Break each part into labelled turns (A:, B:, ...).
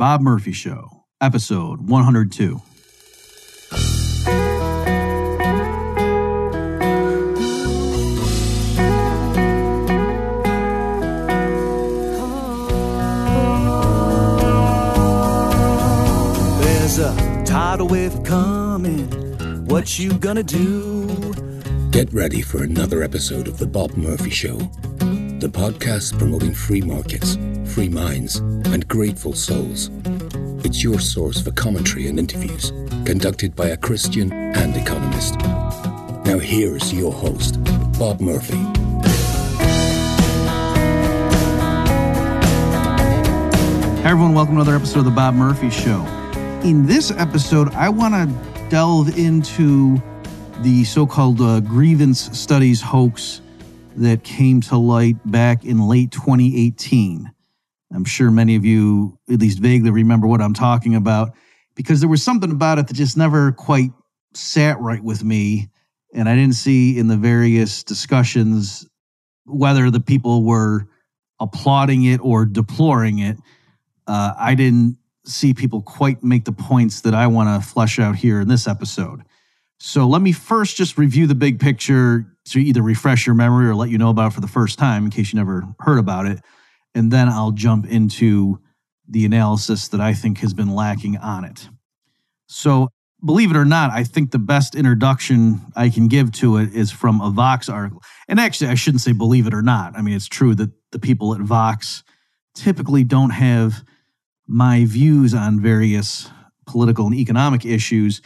A: Bob Murphy Show, episode 102.
B: There's a tidal wave coming. What you gonna do?
C: Get ready for another episode of The Bob Murphy Show, the podcast promoting free markets, free minds, and grateful souls. It's your source for commentary and interviews conducted by a Christian and economist. Now, here's your host, Bob Murphy.
A: Hi, everyone. Welcome to another episode of The Bob Murphy Show. In this episode, I want to delve into the so called uh, grievance studies hoax that came to light back in late 2018. I'm sure many of you at least vaguely remember what I'm talking about because there was something about it that just never quite sat right with me. And I didn't see in the various discussions whether the people were applauding it or deploring it. Uh, I didn't see people quite make the points that I want to flesh out here in this episode. So let me first just review the big picture to either refresh your memory or let you know about it for the first time in case you never heard about it. And then I'll jump into the analysis that I think has been lacking on it. So, believe it or not, I think the best introduction I can give to it is from a Vox article. And actually, I shouldn't say believe it or not. I mean, it's true that the people at Vox typically don't have my views on various political and economic issues.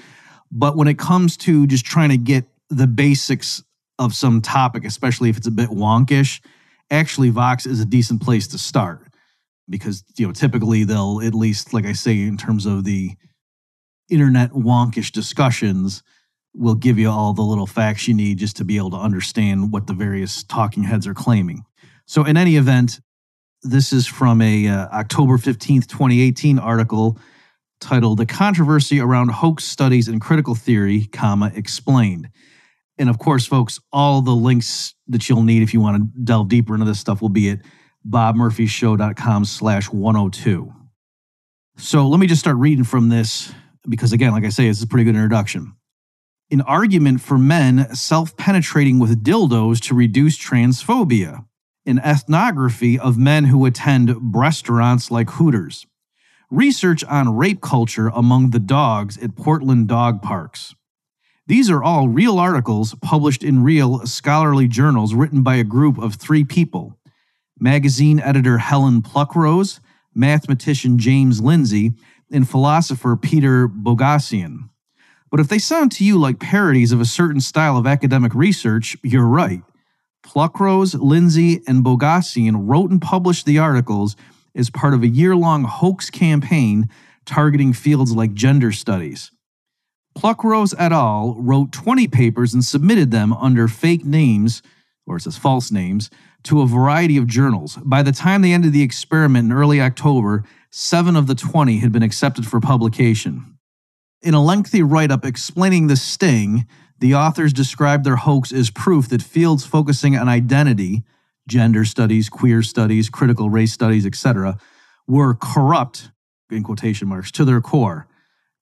A: But when it comes to just trying to get the basics of some topic, especially if it's a bit wonkish, actually Vox is a decent place to start because you know typically they'll at least like I say in terms of the internet wonkish discussions will give you all the little facts you need just to be able to understand what the various talking heads are claiming. So in any event, this is from a uh, October 15th, 2018 article titled The Controversy Around Hoax Studies and Critical Theory, comma, explained. And of course, folks, all the links that you'll need if you want to delve deeper into this stuff will be at bobmurphyshow.com slash 102. So let me just start reading from this because again, like I say, it's a pretty good introduction. An argument for men self-penetrating with dildos to reduce transphobia. An ethnography of men who attend restaurants like Hooters. Research on rape culture among the dogs at Portland dog parks. These are all real articles published in real scholarly journals written by a group of three people magazine editor Helen Pluckrose, mathematician James Lindsay, and philosopher Peter Boghossian. But if they sound to you like parodies of a certain style of academic research, you're right. Pluckrose, Lindsay, and Boghossian wrote and published the articles as part of a year long hoax campaign targeting fields like gender studies. Pluckrose et al. wrote 20 papers and submitted them under fake names, or it says false names, to a variety of journals. By the time they ended the experiment in early October, seven of the 20 had been accepted for publication. In a lengthy write up explaining the sting, the authors described their hoax as proof that fields focusing on identity, gender studies, queer studies, critical race studies, etc., were corrupt, in quotation marks, to their core.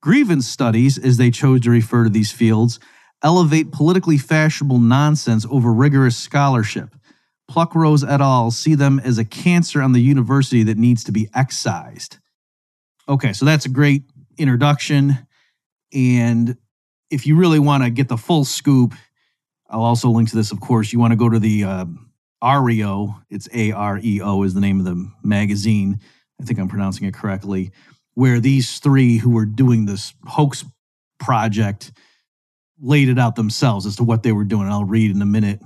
A: Grievance studies, as they chose to refer to these fields, elevate politically fashionable nonsense over rigorous scholarship. Pluckrose et al. see them as a cancer on the university that needs to be excised. Okay, so that's a great introduction. And if you really want to get the full scoop, I'll also link to this, of course. You want to go to the uh, AREO, it's A R E O is the name of the magazine. I think I'm pronouncing it correctly, where these three who were doing this hoax project laid it out themselves as to what they were doing. I'll read in a minute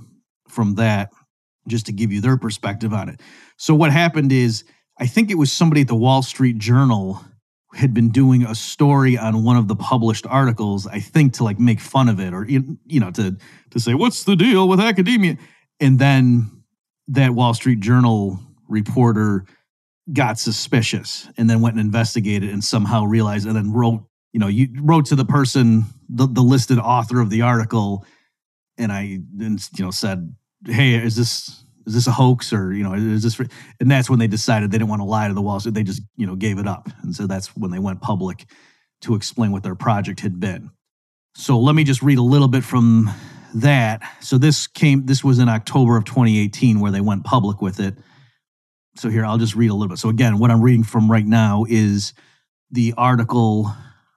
A: from that just to give you their perspective on it. So, what happened is, I think it was somebody at the Wall Street Journal had been doing a story on one of the published articles i think to like make fun of it or you know to to say what's the deal with academia and then that wall street journal reporter got suspicious and then went and investigated and somehow realized and then wrote you know you wrote to the person the, the listed author of the article. And i and you know said hey is this is this a hoax or you know is this and that's when they decided they didn't want to lie to the wall so they just you know gave it up. And so that's when they went public to explain what their project had been. So let me just read a little bit from that. So this came this was in october of 2018 where they went public with it so here i'll just read a little bit so again what i'm reading from right now is the article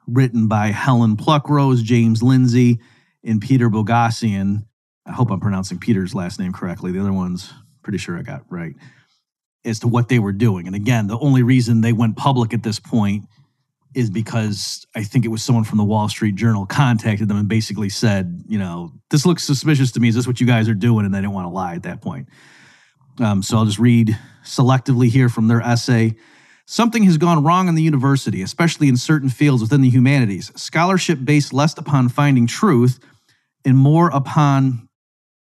A: written by helen pluckrose james lindsay and peter boghossian I hope I'm pronouncing Peter's last name correctly. The other one's pretty sure I got right as to what they were doing. And again, the only reason they went public at this point is because I think it was someone from the Wall Street Journal contacted them and basically said, you know, this looks suspicious to me. Is this what you guys are doing? And they didn't want to lie at that point. Um, so I'll just read selectively here from their essay. Something has gone wrong in the university, especially in certain fields within the humanities. Scholarship based less upon finding truth and more upon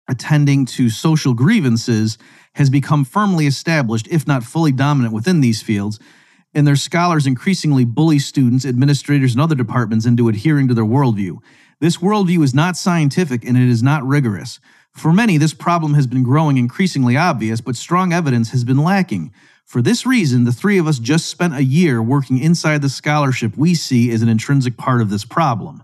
A: attending to social grievances has become firmly established, if not fully dominant within these fields, and their scholars increasingly bully students, administrators, and other departments into adhering to their worldview. This worldview is not scientific and it is not rigorous. For many, this problem has been growing increasingly obvious, but strong evidence has been lacking. For this reason, the three of us just spent a year working inside the scholarship we see as an intrinsic part of this problem.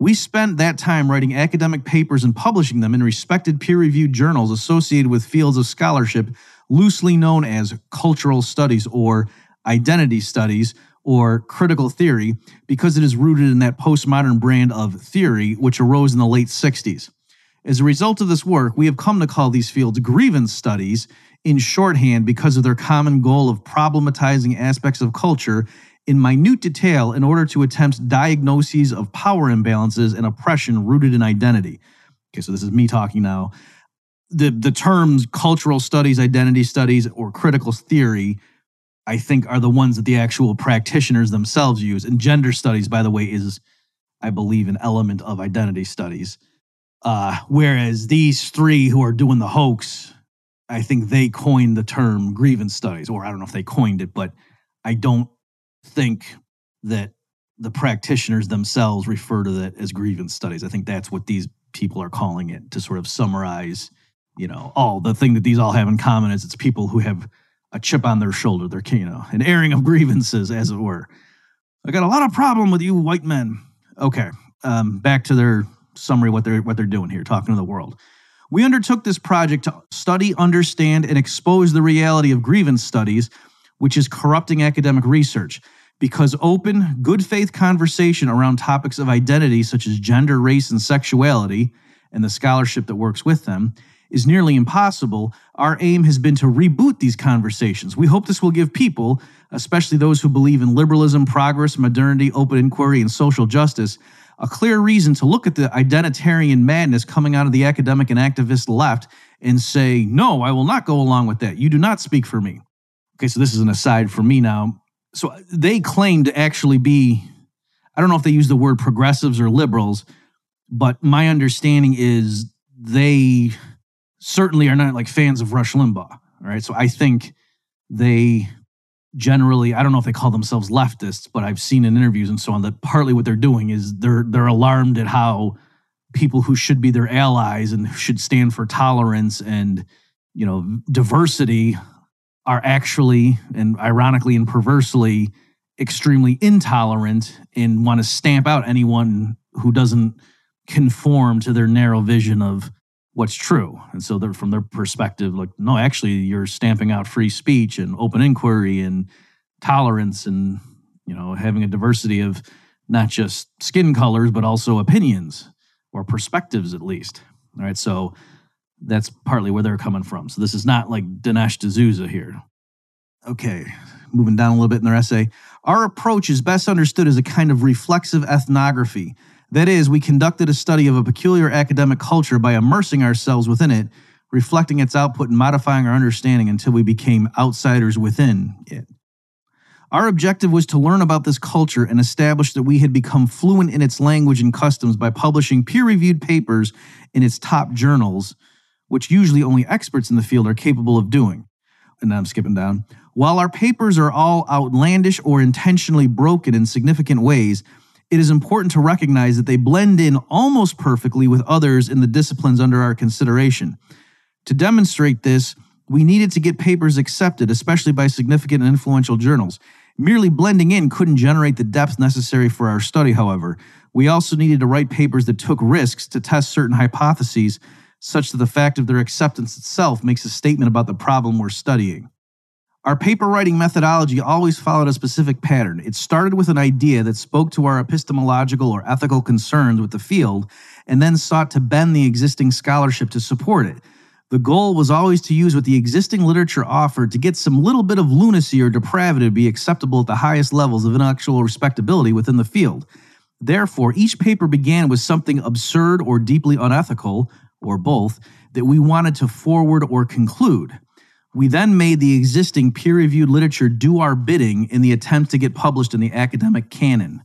A: We spent that time writing academic papers and publishing them in respected peer reviewed journals associated with fields of scholarship loosely known as cultural studies or identity studies or critical theory because it is rooted in that postmodern brand of theory which arose in the late 60s. As a result of this work, we have come to call these fields grievance studies in shorthand because of their common goal of problematizing aspects of culture in minute detail in order to attempt diagnoses of power imbalances and oppression rooted in identity. Okay, so this is me talking now. The, the terms cultural studies, identity studies, or critical theory, I think, are the ones that the actual practitioners themselves use. And gender studies, by the way, is, I believe, an element of identity studies. Uh, whereas these three who are doing the hoax, I think they coined the term grievance studies, or I don't know if they coined it, but I don't think that the practitioners themselves refer to that as grievance studies. I think that's what these people are calling it to sort of summarize, you know, all the thing that these all have in common is it's people who have a chip on their shoulder. They're, you know, an airing of grievances, as it were. I got a lot of problem with you white men. Okay, um, back to their summary what they're what they're doing here, talking to the world. We undertook this project to study, understand, and expose the reality of grievance studies which is corrupting academic research. Because open, good faith conversation around topics of identity, such as gender, race, and sexuality, and the scholarship that works with them, is nearly impossible, our aim has been to reboot these conversations. We hope this will give people, especially those who believe in liberalism, progress, modernity, open inquiry, and social justice, a clear reason to look at the identitarian madness coming out of the academic and activist left and say, No, I will not go along with that. You do not speak for me okay, so this is an aside for me now. So uh, they claim to actually be, I don't know if they use the word progressives or liberals, but my understanding is they certainly are not like fans of Rush Limbaugh. Right. So I think they generally, I don't know if they call themselves leftists, but I've seen in interviews and so on that partly what they're doing is they're they're alarmed at how people who should be their allies and should stand for tolerance and you know diversity are actually, and ironically and perversely, extremely intolerant and want to stamp out anyone who doesn't conform to their narrow vision of what's true. And so they're from their perspective, like, no, actually, you're stamping out free speech and open inquiry and tolerance and, you know, having a diversity of not just skin colors, but also opinions or perspectives, at least. All right. So that's partly where they're coming from. So this is not like Dinesh D'Souza here. Okay, moving down a little bit in their essay. Our approach is best understood as a kind of reflexive ethnography. That is, we conducted a study of a peculiar academic culture by immersing ourselves within it, reflecting its output and modifying our understanding until we became outsiders within it. Our objective was to learn about this culture and establish that we had become fluent in its language and customs by publishing peer reviewed papers in its top journals which usually only experts in the field are capable of doing. And now I'm skipping down. While our papers are all outlandish or intentionally broken in significant ways, it is important to recognize that they blend in almost perfectly with others in the disciplines under our consideration. To demonstrate this, we needed to get papers accepted, especially by significant and influential journals. Merely blending in couldn't generate the depth necessary for our study, however. We also needed to write papers that took risks to test certain hypotheses, such that the fact of their acceptance itself makes a statement about the problem we're studying. Our paper writing methodology always followed a specific pattern. It started with an idea that spoke to our epistemological or ethical concerns with the field, and then sought to bend the existing scholarship to support it. The goal was always to use what the existing literature offered to get some little bit of lunacy or depravity to be acceptable at the highest levels of intellectual respectability within the field. Therefore, each paper began with something absurd or deeply unethical, or both, that we wanted to forward or conclude. We then made the existing peer reviewed literature do our bidding in the attempt to get published in the academic canon.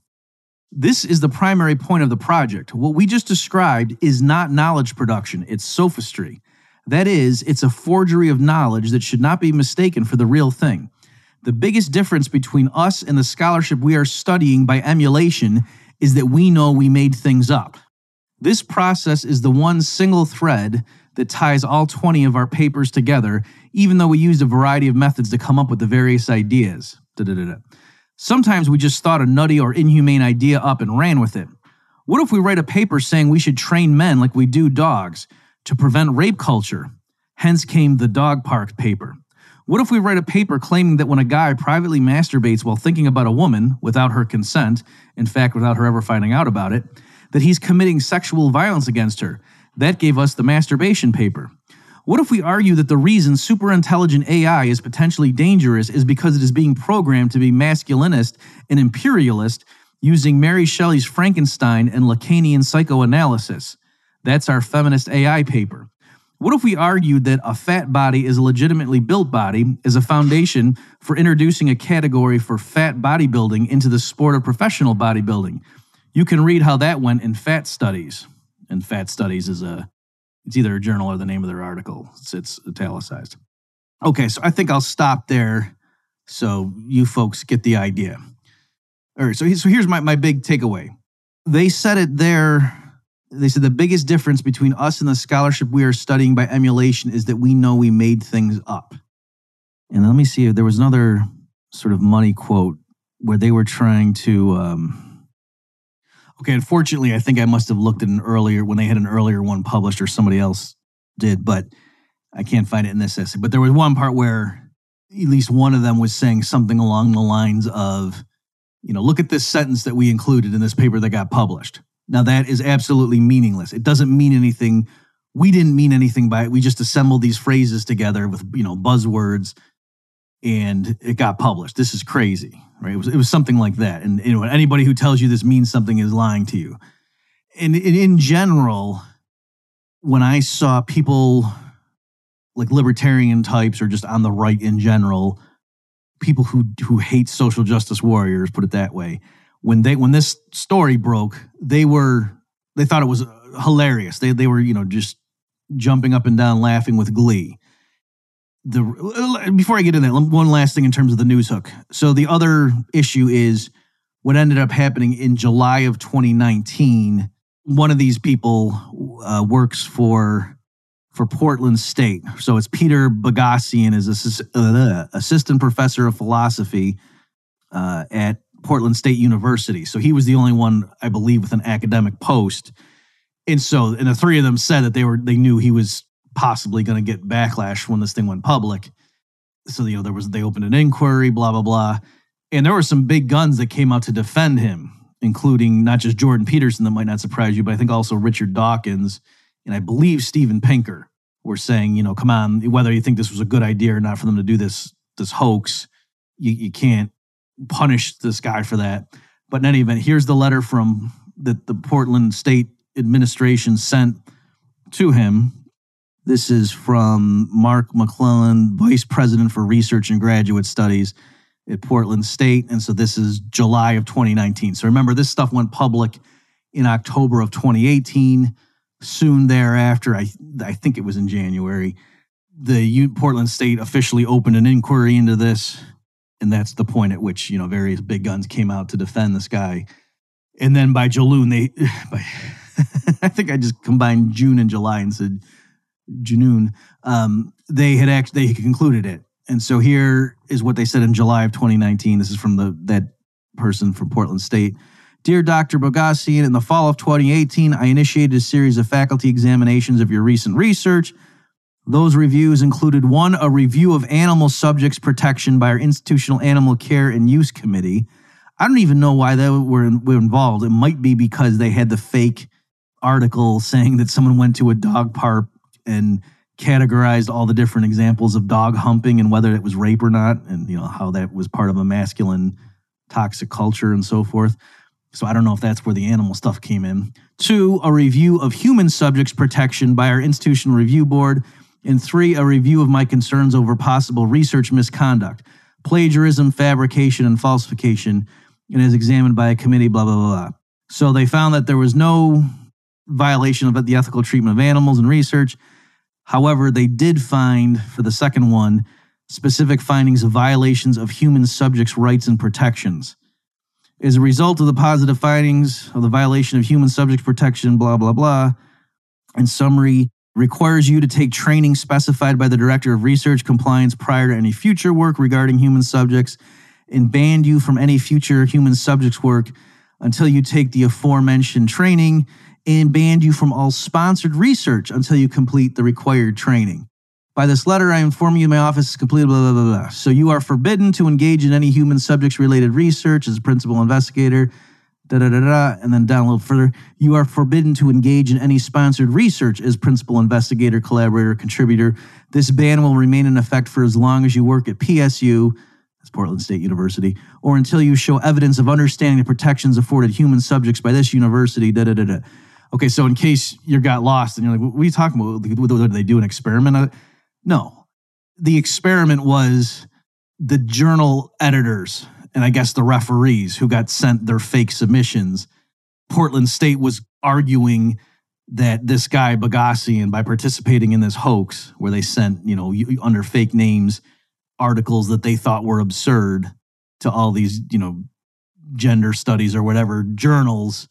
A: This is the primary point of the project. What we just described is not knowledge production, it's sophistry. That is, it's a forgery of knowledge that should not be mistaken for the real thing. The biggest difference between us and the scholarship we are studying by emulation is that we know we made things up. This process is the one single thread that ties all 20 of our papers together, even though we used a variety of methods to come up with the various ideas. Da-da-da-da. Sometimes we just thought a nutty or inhumane idea up and ran with it. What if we write a paper saying we should train men like we do dogs to prevent rape culture? Hence came the dog park paper. What if we write a paper claiming that when a guy privately masturbates while thinking about a woman without her consent, in fact, without her ever finding out about it, that he's committing sexual violence against her? That gave us the masturbation paper. What if we argue that the reason superintelligent AI is potentially dangerous is because it is being programmed to be masculinist and imperialist using Mary Shelley's Frankenstein and Lacanian psychoanalysis? That's our feminist AI paper. What if we argued that a fat body is a legitimately built body as a foundation for introducing a category for fat bodybuilding into the sport of professional bodybuilding? You can read how that went in Fat Studies and Fat Studies is a it's either a journal or the name of their article. It's, it's italicized. Okay, so I think I'll stop there so you folks get the idea. All right, so, so here's my, my big takeaway. They said it there. They said the biggest difference between us and the scholarship we are studying by emulation is that we know we made things up. And let me see if there was another sort of money quote where they were trying to. Um, Okay, unfortunately, I think I must have looked at an earlier when they had an earlier one published or somebody else did, but I can't find it in this essay. But there was one part where at least one of them was saying something along the lines of, you know, look at this sentence that we included in this paper that got published. Now that is absolutely meaningless. It doesn't mean anything. We didn't mean anything by it. We just assembled these phrases together with, you know, buzzwords and it got published. This is crazy right? It was, it was something like that. And you know, anybody who tells you this means something is lying to you. And, and in general, when I saw people like libertarian types or just on the right in general, people who who hate social justice warriors, put it that way, when they when this story broke, they were they thought it was hilarious. They they were you know just jumping up and down laughing with glee the before I get into that, one last thing in terms of the news hook. So the other issue is what ended up happening in July of 2019. One of these people uh, works for for Portland State. So it's Peter Boghossian is assist, uh, assistant professor of philosophy uh, at Portland State University. So he was the only one, I believe, with an academic post. And so, and the three of them said that they were they knew he was possibly going to get backlash when this thing went public. So, you know, there was, they opened an inquiry, blah, blah, blah. And there were some big guns that came out to defend him, including not just Jordan Peterson, that might not surprise you, but I think also Richard Dawkins and I believe Steven Pinker were saying, you know, come on, whether you think this was a good idea or not for them to do this, this hoax, you, you can't punish this guy for that. But in any event, here's the letter from that the Portland State administration sent to him this is from Mark McLellan, Vice President for Research and Graduate Studies at Portland State. And so this is July of 2019. So remember, this stuff went public in October of 2018. Soon thereafter, I, I think it was in January, the U- Portland State officially opened an inquiry into this. And that's the point at which, you know, various big guns came out to defend this guy. And then by June, they, by, I think I just combined June and July and said June. um, they had actually they concluded it. And so here is what they said in July of 2019. This is from the that person from Portland State. Dear Dr. Boghossian, in the fall of 2018, I initiated a series of faculty examinations of your recent research. Those reviews included one, a review of animal subjects protection by our Institutional Animal Care and Use Committee. I don't even know why they were, were involved. It might be because they had the fake article saying that someone went to a dog park and categorized all the different examples of dog humping and whether it was rape or not, and you know how that was part of a masculine toxic culture and so forth. So I don't know if that's where the animal stuff came in. Two, a review of human subjects protection by our institutional review board. And three, a review of my concerns over possible research misconduct, plagiarism, fabrication, and falsification, and is examined by a committee, blah, blah, blah, blah. So they found that there was no violation of the ethical treatment of animals in research. However, they did find, for the second one, specific findings of violations of human subjects' rights and protections. As a result of the positive findings of the violation of human subject protection, blah, blah, blah, in summary, requires you to take training specified by the Director of Research Compliance prior to any future work regarding human subjects and banned you from any future human subjects work until you take the aforementioned training and banned you from all sponsored research until you complete the required training. By this letter, I inform you my office is completed, blah, blah, blah, blah. So you are forbidden to engage in any human subjects related research as a principal investigator, da, da, da, da. And then down a little further, you are forbidden to engage in any sponsored research as principal investigator, collaborator, contributor. This ban will remain in effect for as long as you work at PSU, that's Portland State University, or until you show evidence of understanding the protections afforded human subjects by this university, da, da, da, da. Okay, so in case you got lost and you're like, what are you talking about? Did they do an experiment? Uh, no. The experiment was the journal editors and I guess the referees who got sent their fake submissions. Portland State was arguing that this guy Boghossian, by participating in this hoax where they sent, you know, under fake names, articles that they thought were absurd to all these, you know, gender studies or whatever journals,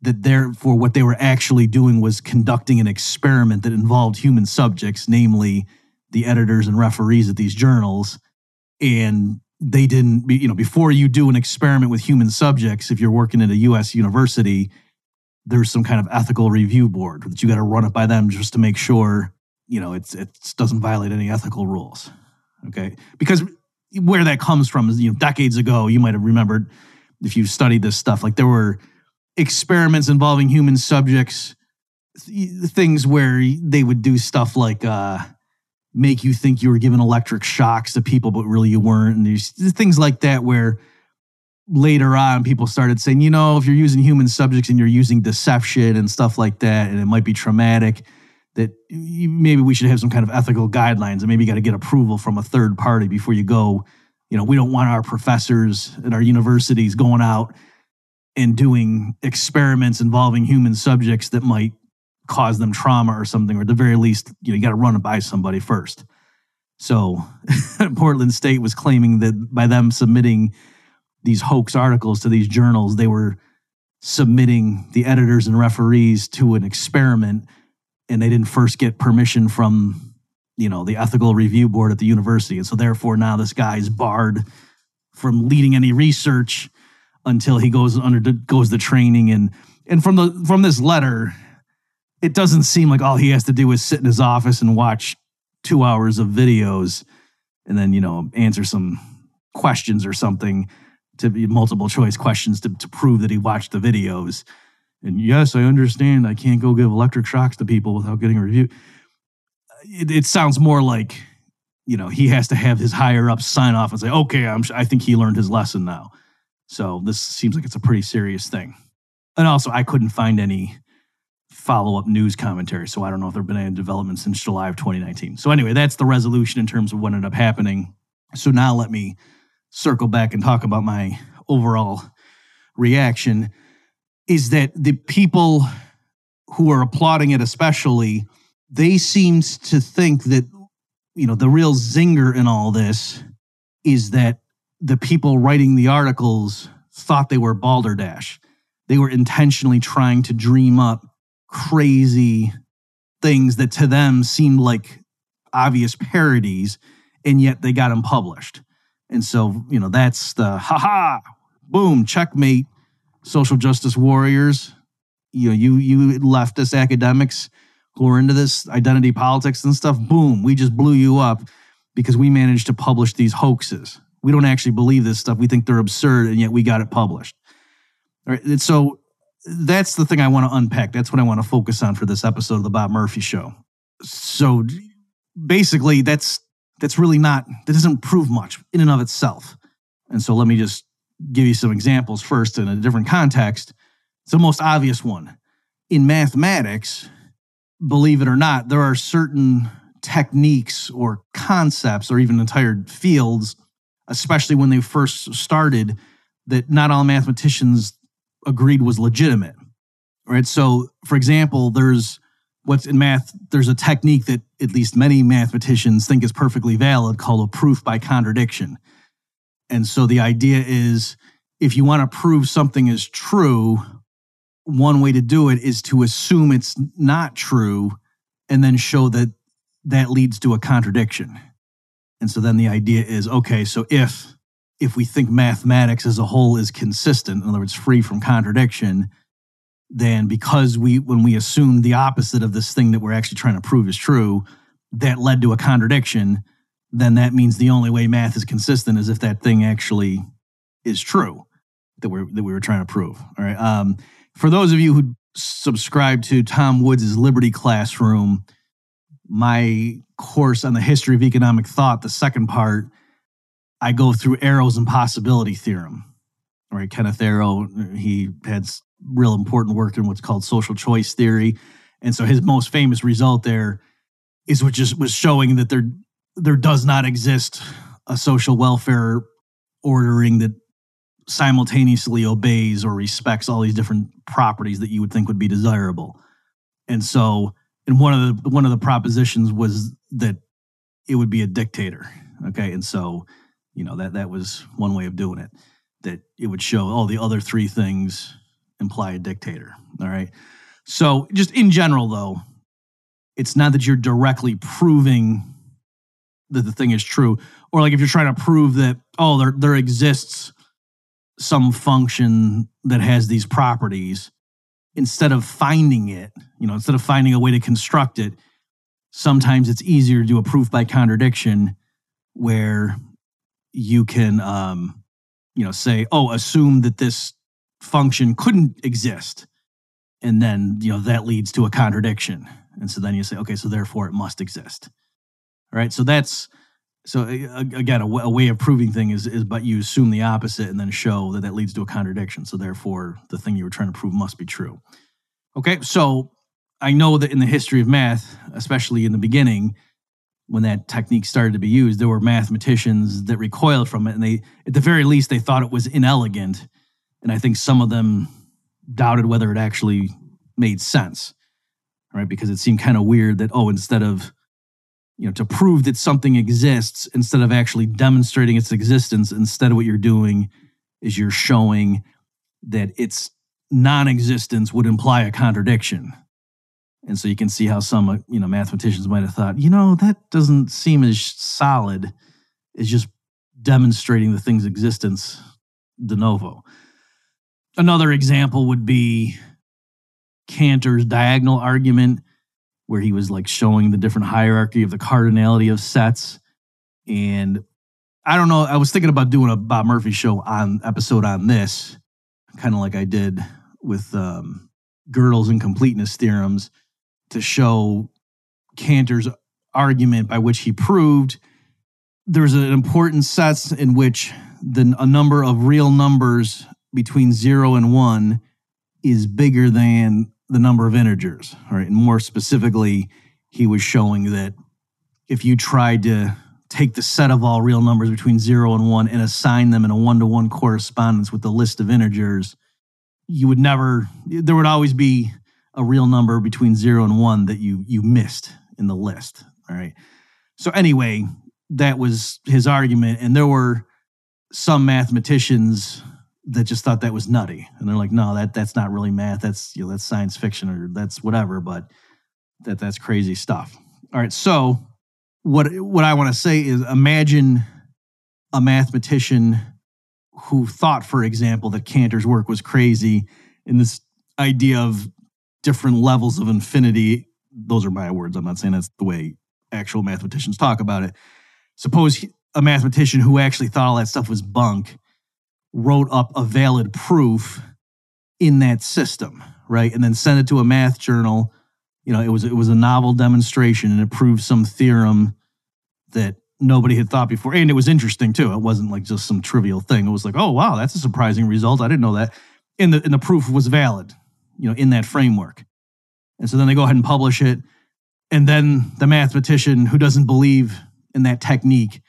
A: that therefore what they were actually doing was conducting an experiment that involved human subjects, namely the editors and referees at these journals. And they didn't, you know, before you do an experiment with human subjects, if you're working at a US university, there's some kind of ethical review board that you got to run it by them just to make sure, you know, it's, it doesn't violate any ethical rules. Okay. Because where that comes from is, you know, decades ago, you might have remembered if you studied this stuff, like there were experiments involving human subjects, things where they would do stuff like, uh, make you think you were giving electric shocks to people, but really you weren't. And there's things like that where later on people started saying, you know, if you're using human subjects and you're using deception and stuff like that, and it might be traumatic, that maybe we should have some kind of ethical guidelines and maybe you got to get approval from a third party before you go. You know, we don't want our professors at our universities going out and doing experiments involving human subjects that might cause them trauma or something, or at the very least, you know, you got to run it by somebody first. So Portland State was claiming that by them submitting these hoax articles to these journals, they were submitting the editors and referees to an experiment and they didn't first get permission from you know the ethical review board at the university and so therefore now this guy's barred from leading any research until he goes under goes the training and and from the from this letter it doesn't seem like all he has to do is sit in his office and watch two hours of videos and then, you know, answer some questions or something to be multiple choice questions to, to prove that he watched the videos. And yes, I understand I can't go give electric shocks to people without getting a review. It, it sounds more like, you know, he has to have his higher up sign off and say, okay, I'm, I think he learned his lesson now. So this seems like it's a pretty serious thing. And also, I couldn't find any follow up news commentary. So I don't know if there have been any developments since July of 2019. So anyway, that's the resolution in terms of what ended up happening. So now let me circle back and talk about my overall reaction is that the people who are applauding it especially they seem to think that you know the real zinger in all this is that the people writing the articles thought they were balderdash they were intentionally trying to dream up crazy things that to them seemed like obvious parodies, and yet they got them published. And so, you know, that's the ha ha, boom, checkmate, social justice warriors. You know, you you leftist academics who are into this identity politics and stuff, boom, we just blew you up because we managed to publish these hoaxes. We don't actually believe this stuff. We think they're absurd, and yet we got it published. All right. And so that's the thing I want to unpack. That's what I want to focus on for this episode of the Bob Murphy Show. So basically, that's that's really not that doesn't prove much in and of itself. And so let me just give you some examples first in a different context. It's the most obvious one. In mathematics, believe it or not, there are certain techniques or concepts or even entire fields, especially when they first started, that not all mathematicians agreed was legitimate. Right. So, for example, there's what's in math, there's a technique that at least many mathematicians think is perfectly valid called a proof by contradiction. And so the idea is if you want to prove something is true, one way to do it is to assume it's not true and then show that that leads to a contradiction. And so then the idea is okay, so if if we think mathematics as a whole is consistent, in other words, free from contradiction, then because we when we assume the opposite of this thing that we're actually trying to prove is true, that led to a contradiction, then that means the only way math is consistent is if that thing actually is true that we're that we were trying to prove. All right. Um, for those of you who subscribe to Tom Woods' Liberty Classroom, my course on the history of economic thought, the second part, I go through Arrow's impossibility theorem. Right, Kenneth Arrow, he had real important work in what's called social choice theory. And so his most famous result there is what just was showing that there there does not exist a social welfare ordering that simultaneously obeys or respects all these different properties that you would think would be desirable. And so and one of the one of the propositions was that it would be a dictator. Okay. And so, you know, that that was one way of doing it. That it would show all the other three things imply a dictator. All right. So, just in general, though, it's not that you're directly proving that the thing is true, or like if you're trying to prove that, oh, there, there exists some function that has these properties, instead of finding it, you know, instead of finding a way to construct it, sometimes it's easier to do a proof by contradiction where you can, um, you know, say, oh, assume that this function couldn't exist. And then, you know, that leads to a contradiction. And so then you say, okay, so therefore it must exist. All right. So that's, so again, a, a way of proving thing is, is, but you assume the opposite and then show that that leads to a contradiction. So therefore the thing you were trying to prove must be true. Okay. So I know that in the history of math, especially in the beginning, when that technique started to be used, there were mathematicians that recoiled from it. And they, at the very least, they thought it was inelegant and I think some of them doubted whether it actually made sense, right? Because it seemed kind of weird that, oh, instead of, you know, to prove that something exists, instead of actually demonstrating its existence, instead of what you're doing is you're showing that its non existence would imply a contradiction. And so you can see how some, you know, mathematicians might have thought, you know, that doesn't seem as solid as just demonstrating the thing's existence de novo. Another example would be Cantor's diagonal argument, where he was like showing the different hierarchy of the cardinality of sets. And I don't know, I was thinking about doing a Bob Murphy show on episode on this, kind of like I did with um, Gödel's incompleteness theorems to show Cantor's argument by which he proved there's an important sets in which the, a number of real numbers between zero and one is bigger than the number of integers. right? And more specifically, he was showing that if you tried to take the set of all real numbers between zero and one and assign them in a one to one correspondence with the list of integers, you would never, there would always be a real number between zero and one that you you missed in the list. All right. So anyway, that was his argument. And there were some mathematicians that just thought that was nutty, and they're like, no, that that's not really math. That's you know that's science fiction or that's whatever. But that that's crazy stuff. All right, so what what I want to say is imagine a mathematician who thought, for example, that Cantor's work was crazy in this idea of different levels of infinity. Those are my words. I'm not saying that's the way actual mathematicians talk about it. Suppose a mathematician who actually thought all that stuff was bunk wrote up a valid proof in that system, right? And then sent it to a math journal. You know, it was it was a novel demonstration and it proved some theorem that nobody had thought before. And it was interesting too. It wasn't like just some trivial thing. It was like, oh wow, that's a surprising result. I didn't know that. And the and the proof was valid, you know, in that framework. And so then they go ahead and publish it. And then the mathematician who doesn't believe in that technique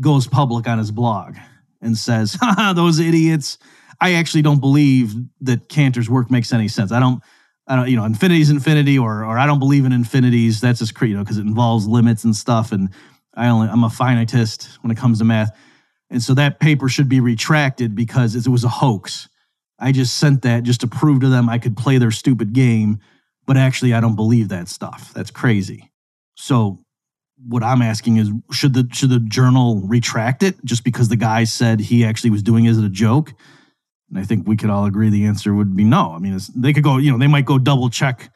A: goes public on his blog and says, Haha, those idiots. I actually don't believe that Cantor's work makes any sense. I don't I don't, you know, infinity is infinity, or or I don't believe in infinities. That's just you know because it involves limits and stuff. And I only I'm a finitist when it comes to math, and so that paper should be retracted because it was a hoax. I just sent that just to prove to them I could play their stupid game, but actually I don't believe that stuff. That's crazy. So what I'm asking is should the should the journal retract it just because the guy said he actually was doing it as a joke? And I think we could all agree the answer would be no. I mean, they could go, you know, they might go double check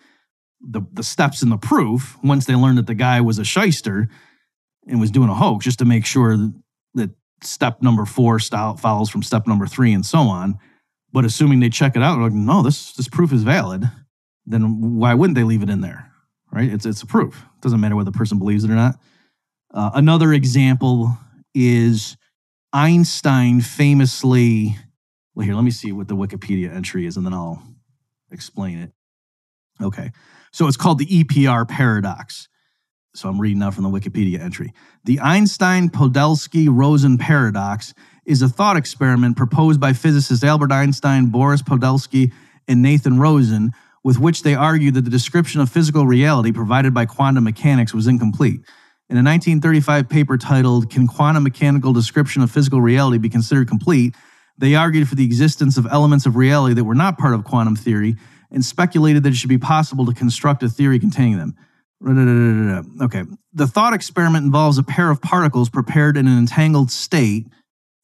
A: the the steps in the proof once they learned that the guy was a shyster and was doing a hoax just to make sure that step number four style follows from step number three and so on. But assuming they check it out, like, no, this this proof is valid, then why wouldn't they leave it in there? Right? It's it's a proof. It doesn't matter whether the person believes it or not. Uh, another example is Einstein famously. Well, here, let me see what the Wikipedia entry is, and then I'll explain it. Okay, so it's called the EPR paradox. So I'm reading now from the Wikipedia entry. The Einstein Podolsky Rosen paradox is a thought experiment proposed by physicists Albert Einstein, Boris Podolsky, and Nathan Rosen, with which they argued that the description of physical reality provided by quantum mechanics was incomplete. In a 1935 paper titled Can Quantum Mechanical Description of Physical Reality Be Considered Complete? they argued for the existence of elements of reality that were not part of quantum theory and speculated that it should be possible to construct a theory containing them. Okay. The thought experiment involves a pair of particles prepared in an entangled state.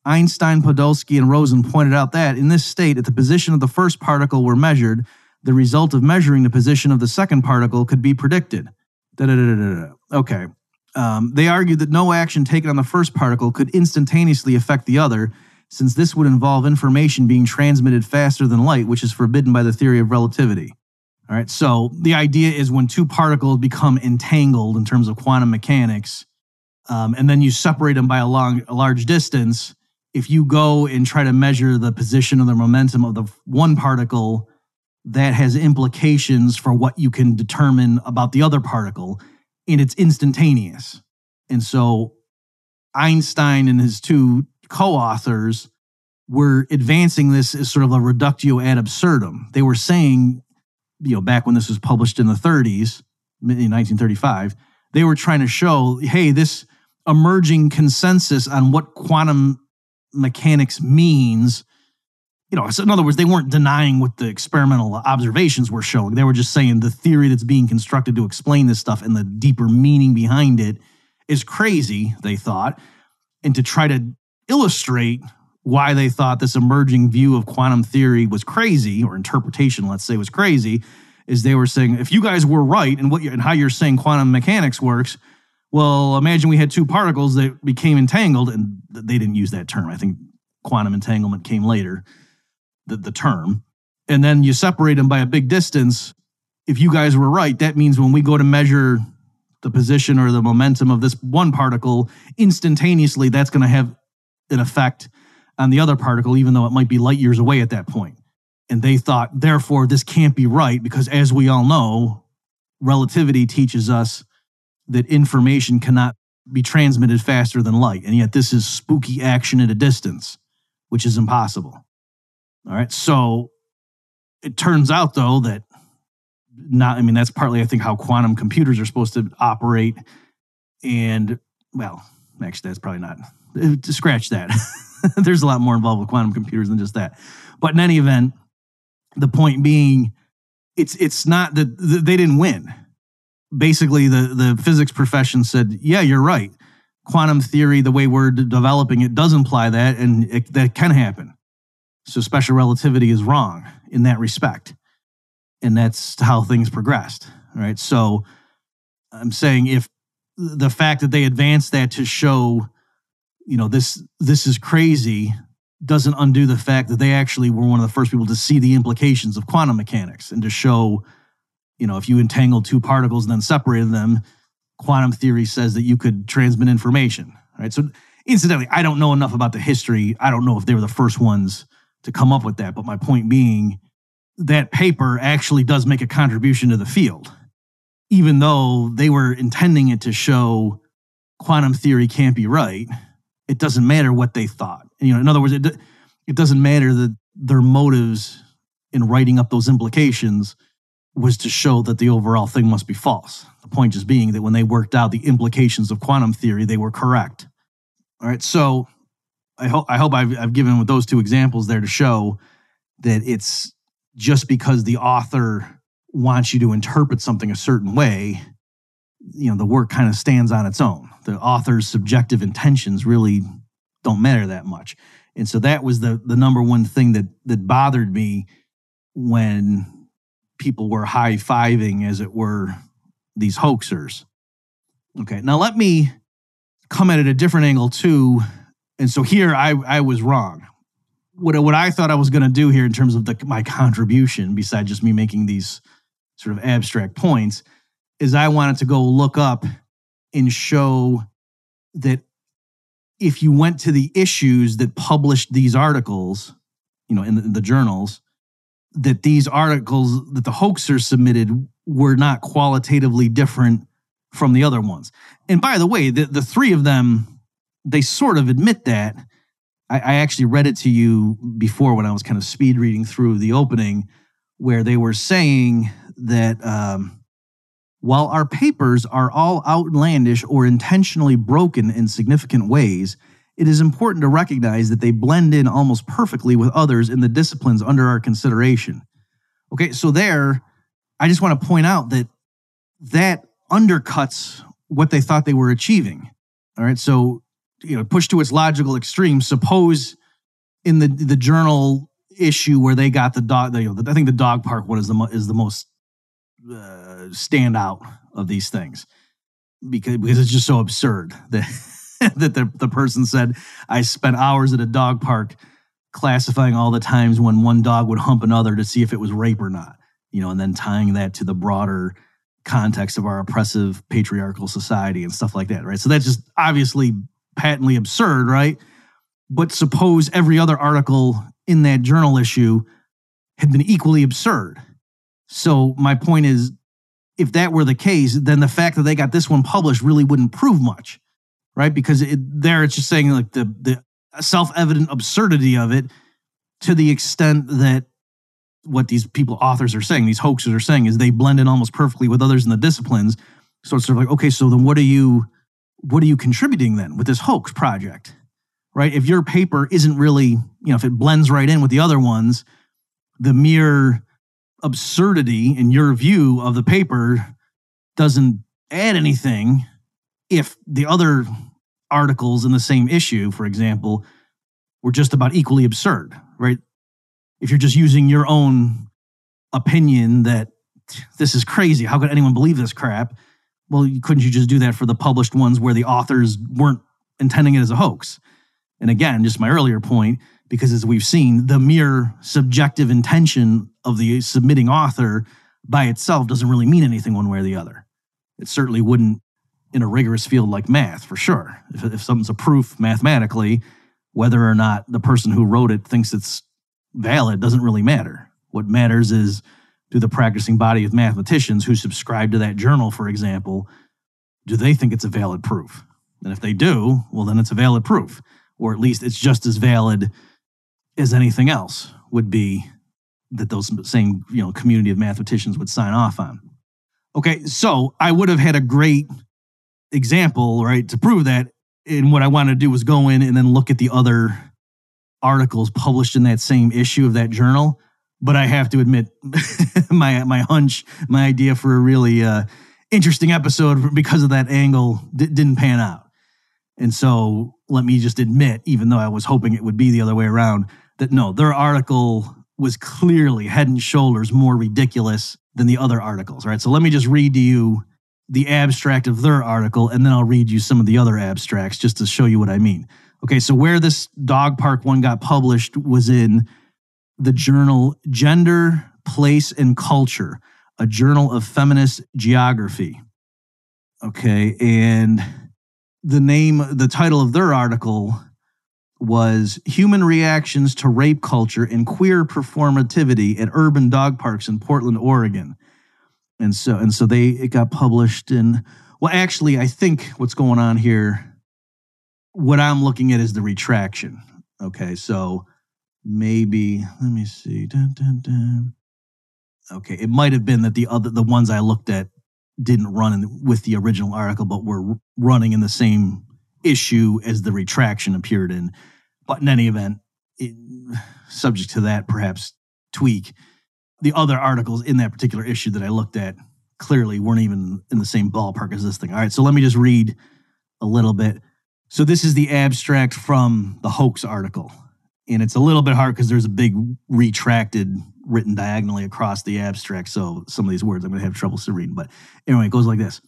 A: Einstein, Podolsky, and Rosen pointed out that in this state, if the position of the first particle were measured, the result of measuring the position of the second particle could be predicted. Okay. Um, they argued that no action taken on the first particle could instantaneously affect the other, since this would involve information being transmitted faster than light, which is forbidden by the theory of relativity. All right. So the idea is when two particles become entangled in terms of quantum mechanics, um, and then you separate them by a long, a large distance. If you go and try to measure the position of the momentum of the one particle, that has implications for what you can determine about the other particle, and it's instantaneous. And so Einstein and his two co-authors were advancing this as sort of a reductio ad absurdum. They were saying you know, back when this was published in the 30s, in 1935, they were trying to show, hey, this emerging consensus on what quantum mechanics means. You know, so in other words, they weren't denying what the experimental observations were showing. They were just saying the theory that's being constructed to explain this stuff and the deeper meaning behind it is crazy, they thought. And to try to illustrate why they thought this emerging view of quantum theory was crazy or interpretation let's say was crazy is they were saying if you guys were right and what and how you're saying quantum mechanics works well imagine we had two particles that became entangled and they didn't use that term i think quantum entanglement came later the, the term and then you separate them by a big distance if you guys were right that means when we go to measure the position or the momentum of this one particle instantaneously that's going to have an effect on the other particle, even though it might be light years away at that point. And they thought, therefore, this can't be right because, as we all know, relativity teaches us that information cannot be transmitted faster than light. And yet, this is spooky action at a distance, which is impossible. All right. So it turns out, though, that not, I mean, that's partly, I think, how quantum computers are supposed to operate. And, well, actually, that's probably not, to scratch that. There's a lot more involved with quantum computers than just that. But in any event, the point being, it's it's not that they didn't win basically the the physics profession said, "Yeah, you're right. Quantum theory, the way we're developing it, does imply that, and it, that can happen. So special relativity is wrong in that respect, and that's how things progressed. Right. So I'm saying if the fact that they advanced that to show, you know, this this is crazy doesn't undo the fact that they actually were one of the first people to see the implications of quantum mechanics and to show, you know, if you entangled two particles and then separated them, quantum theory says that you could transmit information, right? So, incidentally, I don't know enough about the history. I don't know if they were the first ones to come up with that, but my point being that paper actually does make a contribution to the field, even though they were intending it to show quantum theory can't be right. It doesn't matter what they thought you know, in other words, it it doesn't matter that their motives in writing up those implications was to show that the overall thing must be false. The point just being that when they worked out the implications of quantum theory, they were correct. All right, so I hope I hope I've, I've given with those two examples there to show that it's just because the author wants you to interpret something a certain way, you know, the work kind of stands on its own. The author's subjective intentions really don't matter that much. And so that was the the number one thing that that bothered me when people were high fiving, as it were, these hoaxers. Okay, now let me come at it a different angle too. And so here I I was wrong. What what I thought I was going to do here in terms of the, my contribution, besides just me making these sort of abstract points, is I wanted to go look up and show that if you went to the issues that published these articles, you know, in the, in the journals, that these articles that the hoaxers submitted were not qualitatively different from the other ones. And by the way, the, the three of them, they sort of admit that. I, I actually read it to you before when I was kind of speed reading through the opening, where they were saying that um, while our papers are all outlandish or intentionally broken in significant ways, it is important to recognize that they blend in almost perfectly with others in the disciplines under our consideration. Okay, so there, I just want to point out that that undercuts what they thought they were achieving. All right, so you know, push to its logical extreme. Suppose in the the journal issue where they got the dog, you know, I think the dog park one is the is the most uh, stand out of these things because because it's just so absurd that that the, the person said I spent hours at a dog park classifying all the times when one dog would hump another to see if it was rape or not, you know, and then tying that to the broader context of our oppressive patriarchal society and stuff like that, right? So that's just obviously patently absurd, right? But suppose every other article in that journal issue had been equally absurd so my point is, if that were the case, then the fact that they got this one published really wouldn't prove much, right? Because it, there it's just saying like the the self evident absurdity of it to the extent that what these people authors are saying, these hoaxers are saying, is they blend in almost perfectly with others in the disciplines. So it's sort of like, okay, so then what are you what are you contributing then with this hoax project? Right? If your paper isn't really, you know, if it blends right in with the other ones, the mere absurdity in your view of the paper doesn't add anything if the other articles in the same issue, for example, were just about equally absurd, right? If you're just using your own opinion that this is crazy, how could anyone believe this crap? Well, couldn't you just do that for the published ones where the authors weren't intending it as a hoax? And again, just my earlier point, because as we've seen, the mere subjective intention of the submitting author by itself doesn't really mean anything one way or the other. It certainly wouldn't in a rigorous field like math, for sure. If, if something's a proof mathematically, whether or not the person who wrote it thinks it's valid doesn't really matter. What matters is do the practicing body of mathematicians who subscribe to that journal, for example, do they think it's a valid proof? And if they do, well, then it's a valid proof, or at least it's just as valid as anything else would be that those same you know community of mathematicians would sign off on. Okay, so I would have had a great example, right, to prove that. And what I wanted to do was go in and then look at the other articles published in that same issue of that journal. But I have to admit, my my hunch, my idea for a really uh, interesting episode because of that angle d- didn't pan out. And so let me just admit, even though I was hoping it would be the other way around, that no, their article was clearly head and shoulders more ridiculous than the other articles, right? So let me just read to you the abstract of their article, and then I'll read you some of the other abstracts just to show you what I mean. Okay, so where this dog park one got published was in the journal Gender, Place, and Culture, a journal of feminist geography. Okay, and the name, the title of their article was Human Reactions to Rape Culture and Queer Performativity at Urban Dog Parks in Portland, Oregon. And so and so they it got published in well actually I think what's going on here what I'm looking at is the retraction. Okay, so maybe let me see. Dun, dun, dun. Okay, it might have been that the other the ones I looked at didn't run in, with the original article, but were running in the same issue as the retraction appeared in. But in any event, it, subject to that perhaps tweak, the other articles in that particular issue that I looked at clearly weren't even in the same ballpark as this thing. All right, so let me just read a little bit. So this is the abstract from the hoax article. And it's a little bit hard because there's a big retracted written diagonally across the abstract. So some of these words I'm going to have trouble reading. But anyway, it goes like this.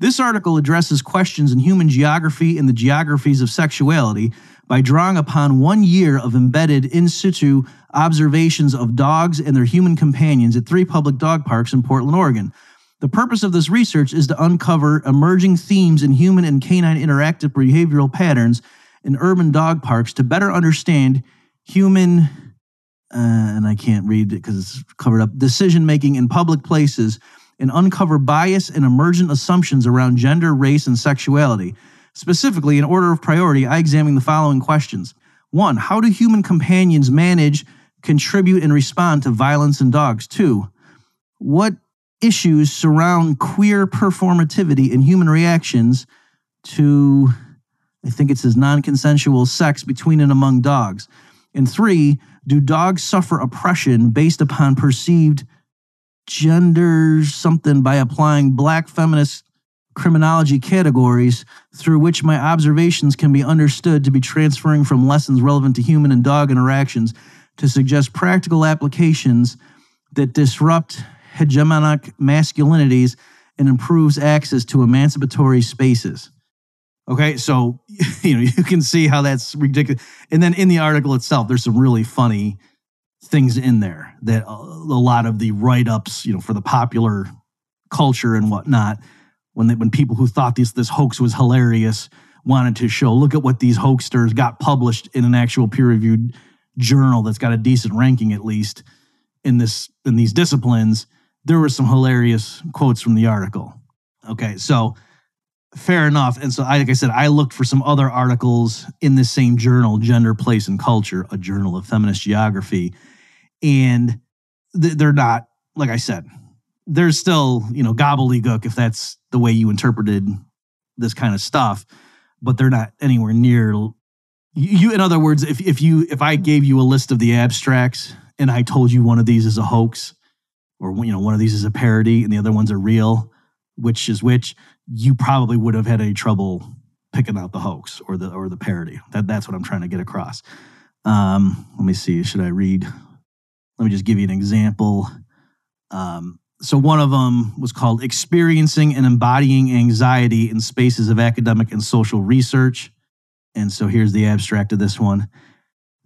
A: This article addresses questions in human geography and the geographies of sexuality by drawing upon one year of embedded in situ observations of dogs and their human companions at three public dog parks in Portland, Oregon. The purpose of this research is to uncover emerging themes in human and canine interactive behavioral patterns in urban dog parks to better understand human, uh, and I can't read it because it's covered up, decision making in public places and uncover bias and emergent assumptions around gender, race, and sexuality. Specifically, in order of priority, I examine the following questions. One, how do human companions manage, contribute, and respond to violence in dogs? Two, what issues surround queer performativity and human reactions to, I think it says, non consensual sex between and among dogs? And three, do dogs suffer oppression based upon perceived gender something by applying black feminist criminology categories through which my observations can be understood to be transferring from lessons relevant to human and dog interactions to suggest practical applications that disrupt hegemonic masculinities and improves access to emancipatory spaces. Okay, so you know you can see how that's ridiculous. And then in the article itself, there's some really funny things in there that uh, a lot of the write-ups, you know, for the popular culture and whatnot, when they, when people who thought this this hoax was hilarious wanted to show, look at what these hoaxsters got published in an actual peer-reviewed journal that's got a decent ranking at least in this in these disciplines. There were some hilarious quotes from the article. Okay, so fair enough. And so, I, like I said, I looked for some other articles in the same journal, Gender, Place, and Culture, a journal of feminist geography, and th- they're not like I said. There's still, you know, gobbledygook if that's the way you interpreted this kind of stuff, but they're not anywhere near you. In other words, if if you if I gave you a list of the abstracts and I told you one of these is a hoax, or you know one of these is a parody and the other ones are real, which is which, you probably would have had any trouble picking out the hoax or the or the parody. That that's what I'm trying to get across. Um, let me see. Should I read? Let me just give you an example. Um, so one of them was called "Experiencing and Embodying Anxiety in Spaces of Academic and Social Research," and so here's the abstract of this one.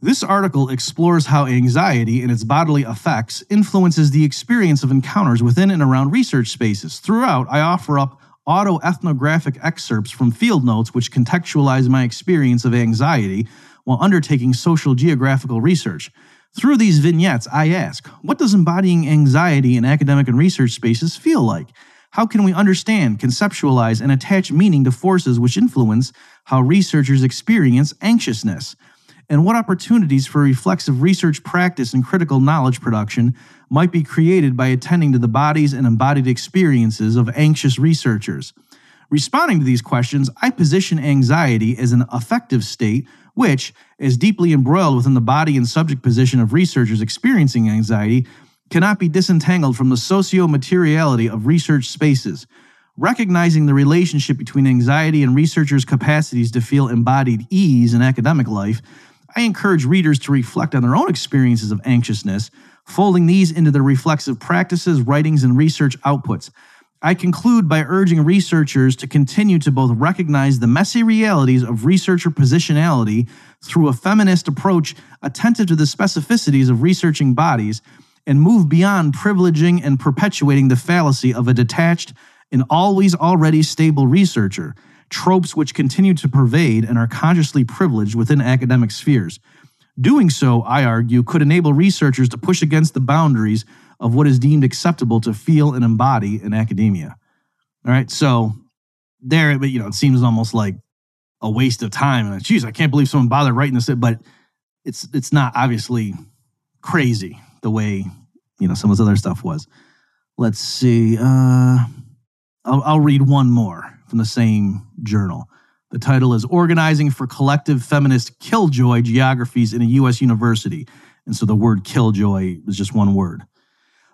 A: This article explores how anxiety and its bodily effects influences the experience of encounters within and around research spaces. Throughout, I offer up autoethnographic excerpts from field notes which contextualize my experience of anxiety while undertaking social geographical research. Through these vignettes, I ask, what does embodying anxiety in academic and research spaces feel like? How can we understand, conceptualize, and attach meaning to forces which influence how researchers experience anxiousness? and what opportunities for reflexive research practice and critical knowledge production might be created by attending to the bodies and embodied experiences of anxious researchers. Responding to these questions, I position anxiety as an affective state which, as deeply embroiled within the body and subject position of researchers experiencing anxiety, cannot be disentangled from the socio materiality of research spaces. Recognizing the relationship between anxiety and researchers' capacities to feel embodied ease in academic life, I encourage readers to reflect on their own experiences of anxiousness, folding these into their reflexive practices, writings, and research outputs. I conclude by urging researchers to continue to both recognize the messy realities of researcher positionality through a feminist approach attentive to the specificities of researching bodies and move beyond privileging and perpetuating the fallacy of a detached and always already stable researcher, tropes which continue to pervade and are consciously privileged within academic spheres. Doing so, I argue, could enable researchers to push against the boundaries of what is deemed acceptable to feel and embody in academia. All right, so there, but you know, it seems almost like a waste of time. And geez, I can't believe someone bothered writing this, but it's it's not obviously crazy the way you know some of this other stuff was. Let's see. Uh, I'll, I'll read one more from the same journal. The title is Organizing for Collective Feminist Killjoy Geographies in a U.S. University. And so the word killjoy is just one word.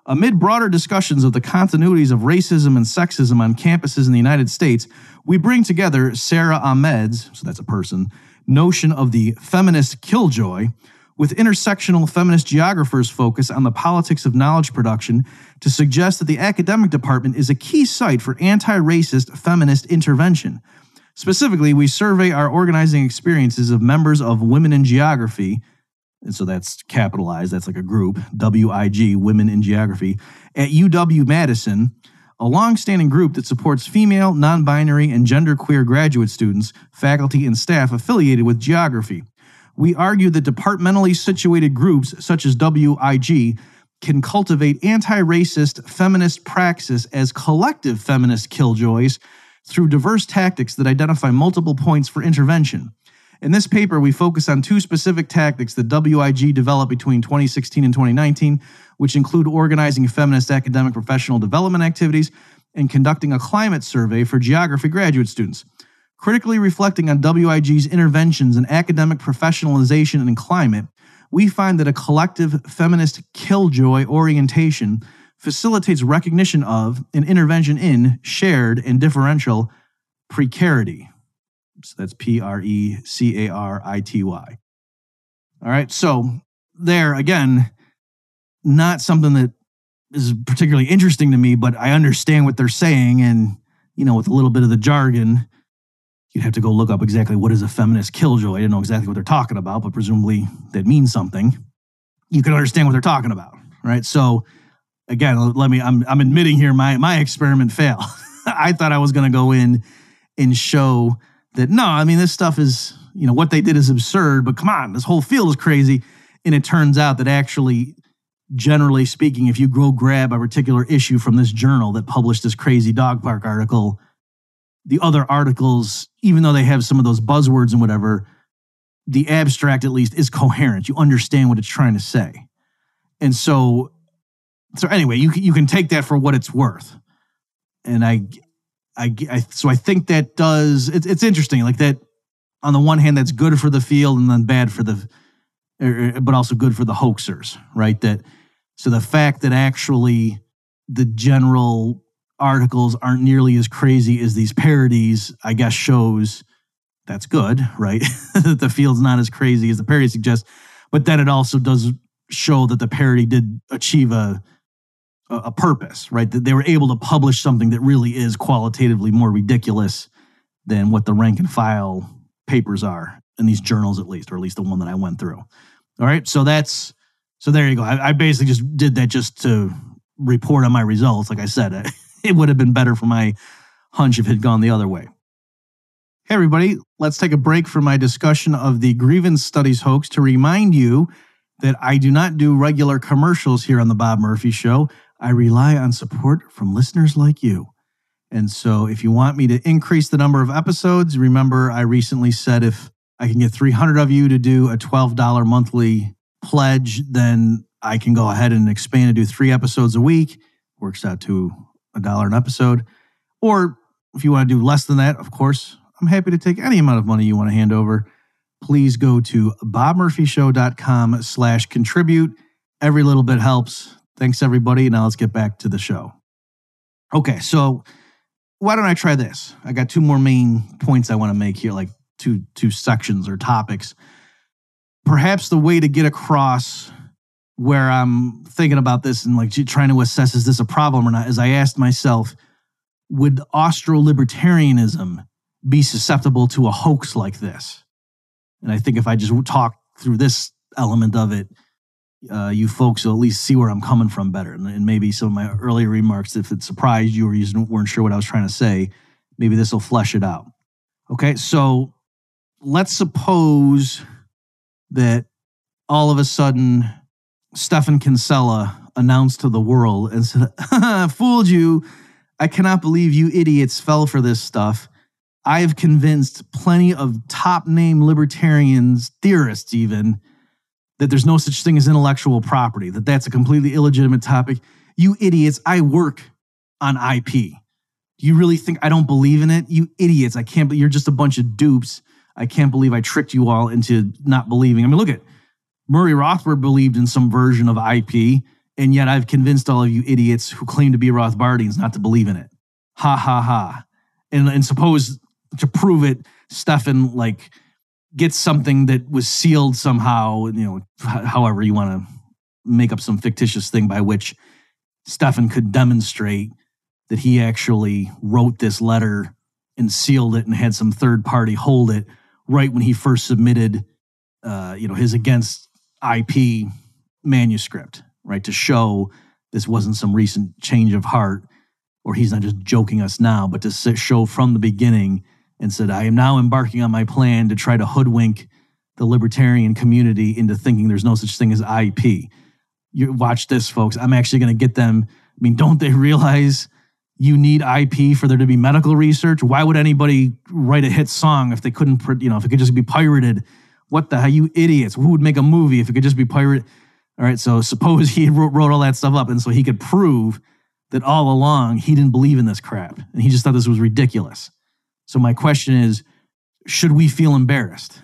A: Amid broader discussions of the continuities of racism and sexism on campuses in the United States, we bring together Sara Ahmed's, so that's a person, notion of the feminist killjoy with intersectional feminist geographers' focus on the politics of knowledge production to suggest that the academic department is a key site for anti racist feminist intervention. Specifically, we survey our organizing experiences of members of Women in Geography, and so that's capitalized, that's like a group, WIG, Women in Geography, at UW Madison, a long-standing group that supports female, non-binary, and genderqueer graduate students, faculty, and staff affiliated with geography. We argue that departmentally situated groups such as WIG can cultivate anti racist feminist praxis as collective feminist killjoys through diverse tactics that identify multiple points for intervention. In this paper, we focus on two specific tactics that WIG developed between 2016 and 2019, which include organizing feminist academic professional development activities and conducting a climate survey for geography graduate students. Critically reflecting on WIG's interventions in academic professionalization and climate, we find that a collective feminist killjoy orientation facilitates recognition of and intervention in shared and differential precarity. So that's P R E C A R I T Y. All right. So, there again, not something that is particularly interesting to me, but I understand what they're saying. And, you know, with a little bit of the jargon, you'd have to go look up exactly what is a feminist killjoy. I didn't know exactly what they're talking about, but presumably that means something. You can understand what they're talking about, right? So again, let me I'm I'm admitting here my my experiment failed. I thought I was going to go in and show that no, I mean this stuff is, you know, what they did is absurd, but come on, this whole field is crazy. And it turns out that actually generally speaking, if you go grab a particular issue from this journal that published this crazy dog park article, the other articles, even though they have some of those buzzwords and whatever, the abstract at least is coherent. You understand what it's trying to say. And so, so anyway, you can, you can take that for what it's worth. And I, I, I so I think that does, it's, it's interesting. Like that, on the one hand, that's good for the field and then bad for the, er, er, but also good for the hoaxers, right? That, so the fact that actually the general articles aren't nearly as crazy as these parodies, I guess shows that's good, right? that the field's not as crazy as the parody suggests. But then it also does show that the parody did achieve a a purpose, right? That they were able to publish something that really is qualitatively more ridiculous than what the rank and file papers are in these journals, at least, or at least the one that I went through. All right, so that's so there you go. I, I basically just did that just to report on my results. Like I said, it would have been better for my hunch if it had gone the other way. Hey, everybody, let's take a break from my discussion of the grievance studies hoax to remind you that I do not do regular commercials here on The Bob Murphy Show. I rely on support from listeners like you. And so, if you want me to increase the number of episodes, remember I recently said if I can get 300 of you to do a $12 monthly pledge, then I can go ahead and expand and do three episodes a week. Works out to a dollar an episode. Or if you want to do less than that, of course, I'm happy to take any amount of money you want to hand over. Please go to bobmurphyshow.com slash contribute. Every little bit helps. Thanks, everybody. Now let's get back to the show. Okay, so why don't I try this? I got two more main points I want to make here, like two two sections or topics. Perhaps the way to get across where I'm thinking about this and like trying to assess is this a problem or not is I asked myself, would Austro libertarianism be susceptible to a hoax like this? And I think if I just talk through this element of it, uh, you folks will at least see where I'm coming from better. And, and, maybe some of my earlier remarks, if it surprised you or you weren't sure what I was trying to say, maybe this will flesh it out. Okay, so let's suppose that all of a sudden Stephan Kinsella announced to the world and said, Fooled you. I cannot believe you idiots fell for this stuff. I've convinced plenty of top name libertarians, theorists even, that there's no such thing as intellectual property, that that's a completely illegitimate topic. You idiots, I work on IP. Do you really think I don't believe in it? You idiots, I can't you're just a bunch of dupes. I can't believe I tricked you all into not believing. I mean, look at Murray Rothbard believed in some version of IP, and yet I've convinced all of you idiots who claim to be Rothbardians not to believe in it. Ha ha ha. And, and suppose to prove it, Stephan like gets something that was sealed somehow, you know, however you want to make up some fictitious thing by which Stephan could demonstrate that he actually wrote this letter and sealed it and had some third party hold it right when he first submitted, uh, you know, his against IP manuscript, right, to show this wasn't some recent change of heart, or he's not just joking us now, but to show from the beginning and said, I am now embarking on my plan to try to hoodwink the libertarian community into thinking there's no such thing as IP. You watch this, folks. I'm actually going to get them. I mean, don't they realize you need IP for there to be medical research? Why would anybody write a hit song if they couldn't, you know, if it could just be pirated? What the hell, you idiots? Who would make a movie if it could just be pirated? All right, so suppose he wrote, wrote all that stuff up, and so he could prove that all along he didn't believe in this crap, and he just thought this was ridiculous. So my question is, should we feel embarrassed?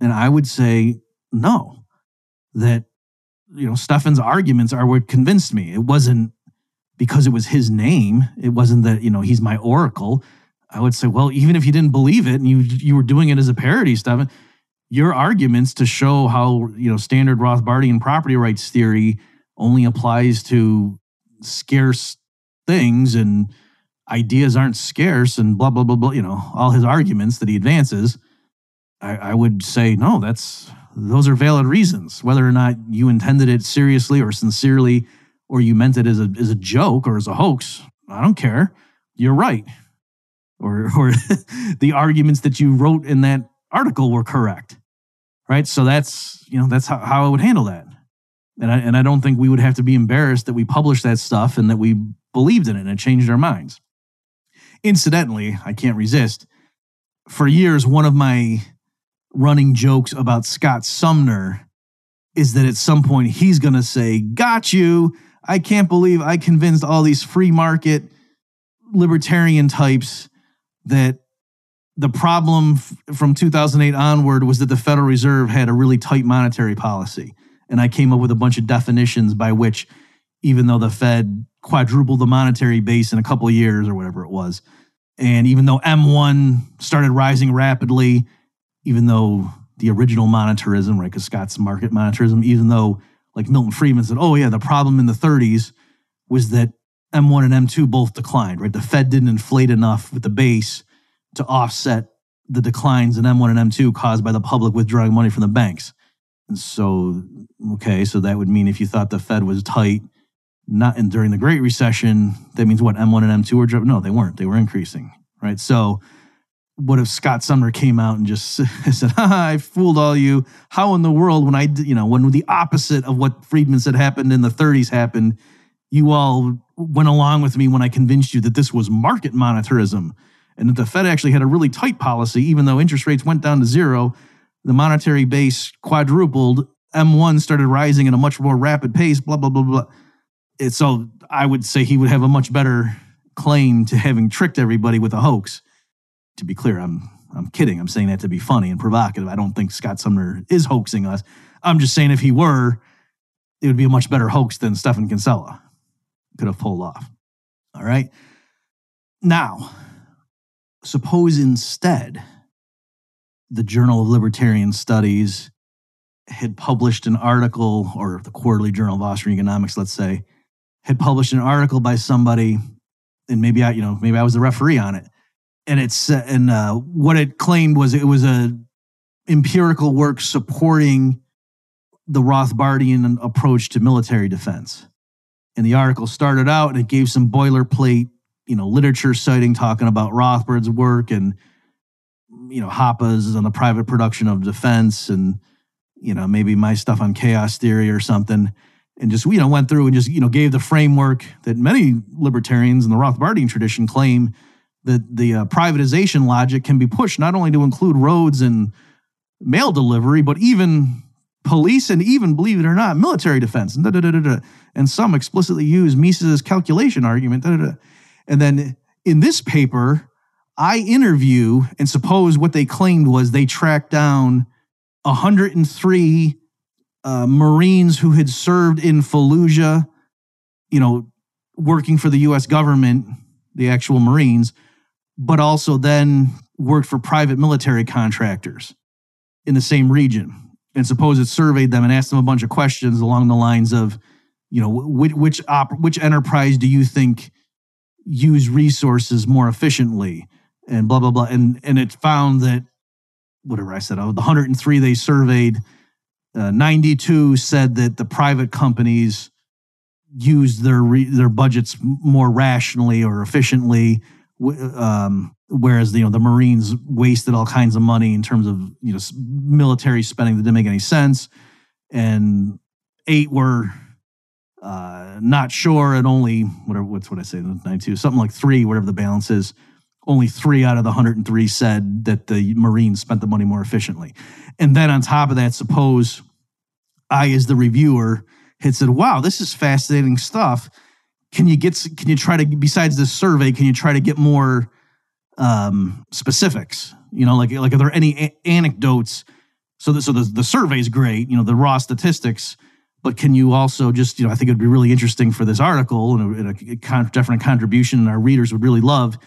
A: And I would say no. That you know, Stephan's arguments are what convinced me. It wasn't because it was his name. It wasn't that, you know, he's my oracle. I would say, well, even if you didn't believe it and you you were doing it as a parody, Stephan, your arguments to show how, you know, standard Rothbardian property rights theory only applies to scarce things and ideas aren't scarce and blah blah blah blah you know all his arguments that he advances I, I, would say no that's those are valid reasons. Whether or not you intended it seriously or sincerely or you meant it as a as a joke or as a hoax i don't care. You're right. Or or the arguments that you wrote in that article were correct right? So that's you know that's how, how i would handle that. And I, and I don't think we would have to be embarrassed that we published that stuff and that we believed in it and it changed our minds Incidentally, I can't resist. For years, one of my running jokes about Scott Sumner is that at some point he's going to say, Got you. I can't believe I convinced all these free market libertarian types that the problem f- from 2008 onward was that the Federal Reserve had a really tight monetary policy. And I came up with a bunch of definitions by which, even though the Fed quadrupled the monetary base in a couple of years or whatever it was. And even though M1 started rising rapidly, even though the original monetarism, right, because Scott's market monetarism, even though like Milton Friedman said, oh, yeah, the problem in the 30s was that M1 and M2 both declined, right? The Fed didn't inflate enough with the base to offset the declines in M1 and M2 caused by the public withdrawing money from the banks. And so, okay, so that would mean if you thought the Fed was tight, not in during the Great Recession, that means what M1 and M2 were driven. No, they weren't. They were increasing, right? So, what if Scott Sumner came out and just said, I fooled all you. How in the world, when I, you know, when the opposite of what Friedman said happened in the 30s happened, you all went along with me when I convinced you that this was market monetarism and that the Fed actually had a really tight policy, even though interest rates went down to zero, the monetary base quadrupled, M1 started rising at a much more rapid pace, blah, blah, blah, blah so I would say he would have a much better claim to having tricked everybody with a hoax. To be clear, I'm I'm kidding. I'm saying that to be funny and provocative. I don't think Scott Sumner is hoaxing us. I'm just saying if he were, it would be a much better hoax than Stephan Kinsella could have pulled off. All right. Now, suppose instead the Journal of Libertarian Studies had published an article, or the Quarterly Journal of Austrian Economics, let's say, had published an article by somebody, and maybe I, you know, maybe I was the referee on it, and it's and uh, what it claimed was it was a empirical work supporting the Rothbardian approach to military defense. And the article started out and it gave some boilerplate, you know, literature citing talking about Rothbard's work and you know Hoppe's on the private production of defense and you know maybe my stuff on chaos theory or something and just you know went through and just you know gave the framework that many libertarians in the Rothbardian tradition claim that the uh, privatization logic can be pushed not only to include roads and mail delivery but even police and even believe it or not military defense. And, da, da, da, and some explicitly use Mises's calculation argument and then in this paper I interview and suppose what they claimed was they tracked down 103 uh, Marines who had served in Fallujah, you know, working for the US government, the actual Marines, but also then worked for private military contractors in the same region. And suppose it surveyed them and asked them a bunch of questions along the lines of, you know, which which, op- which enterprise do you think use resources more efficiently? And blah blah blah. And and it found that whatever I said, the 103 they surveyed, uh, 92 said that the private companies used their re- their budgets more rationally or efficiently, um, whereas you know the Marines wasted all kinds of money in terms of you know military spending that didn't make any sense, and eight were uh, not sure, and only whatever what's what I say 92 something like three, whatever the balance is only three out of the 103 said that the Marines spent the money more efficiently. And then on top of that, suppose I, as the reviewer, had said, wow, this is fascinating stuff. Can you get, can you try to, besides this survey, can you try to get more um, specifics? You know, like, like are there any a- anecdotes? So, the, so the, the survey is great, you know, the raw statistics, but can you also just, you know, I think it would be really interesting for this article and a, and a definite contribution our readers would really love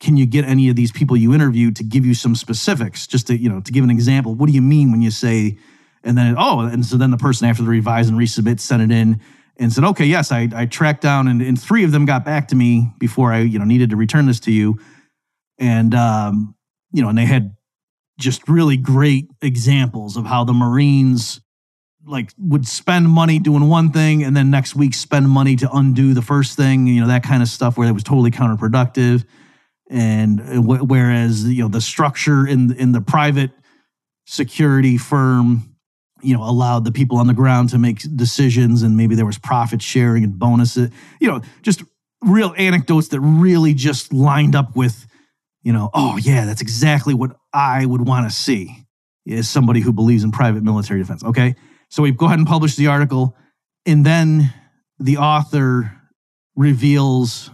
A: can you get any of these people you interviewed to give you some specifics? Just to you know to give an example what do you mean when you say and then oh and so then the person after the revise and resubmit sent it in and said okay yes i, I tracked down and, and three of them got back to me before i you know needed to return this to you. And um, you know and they had just really great examples of how the marines like would spend money doing one thing and then next week spend money to undo the first thing you know that kind of stuff where it was totally counterproductive and uh, whereas you know the structure in in the private security firm you know allowed the people on the ground to make decisions and maybe there was profit sharing and bonuses you know just real anecdotes that really just lined up with you know oh yeah that's exactly what i would want to see as somebody who believes in private military defense okay? So we go ahead and publish the article and then the author reveals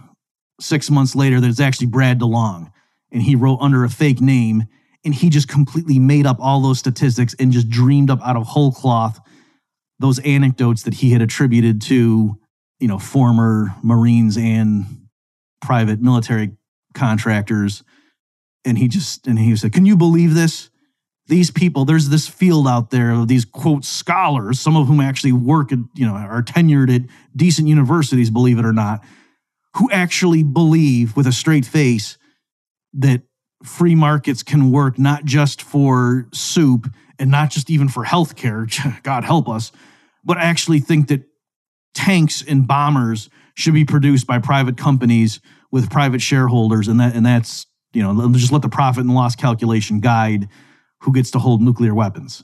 A: six months later that it's actually Brad DeLong and he wrote under a fake name and he just completely made up all those statistics and just dreamed up out of whole cloth those anecdotes that he had attributed to you know former marines and private military contractors. And he just and he said can you believe this? These people there's this field out there of these quote scholars some of whom actually work at you know are tenured at decent universities believe it or not who actually believe with a straight face that free markets can work not just for soup and not just even for healthcare, God help us, but actually think that tanks and bombers should be produced by private companies with private shareholders. And that and that's you know just let the profit and loss calculation guide who gets to hold nuclear weapons.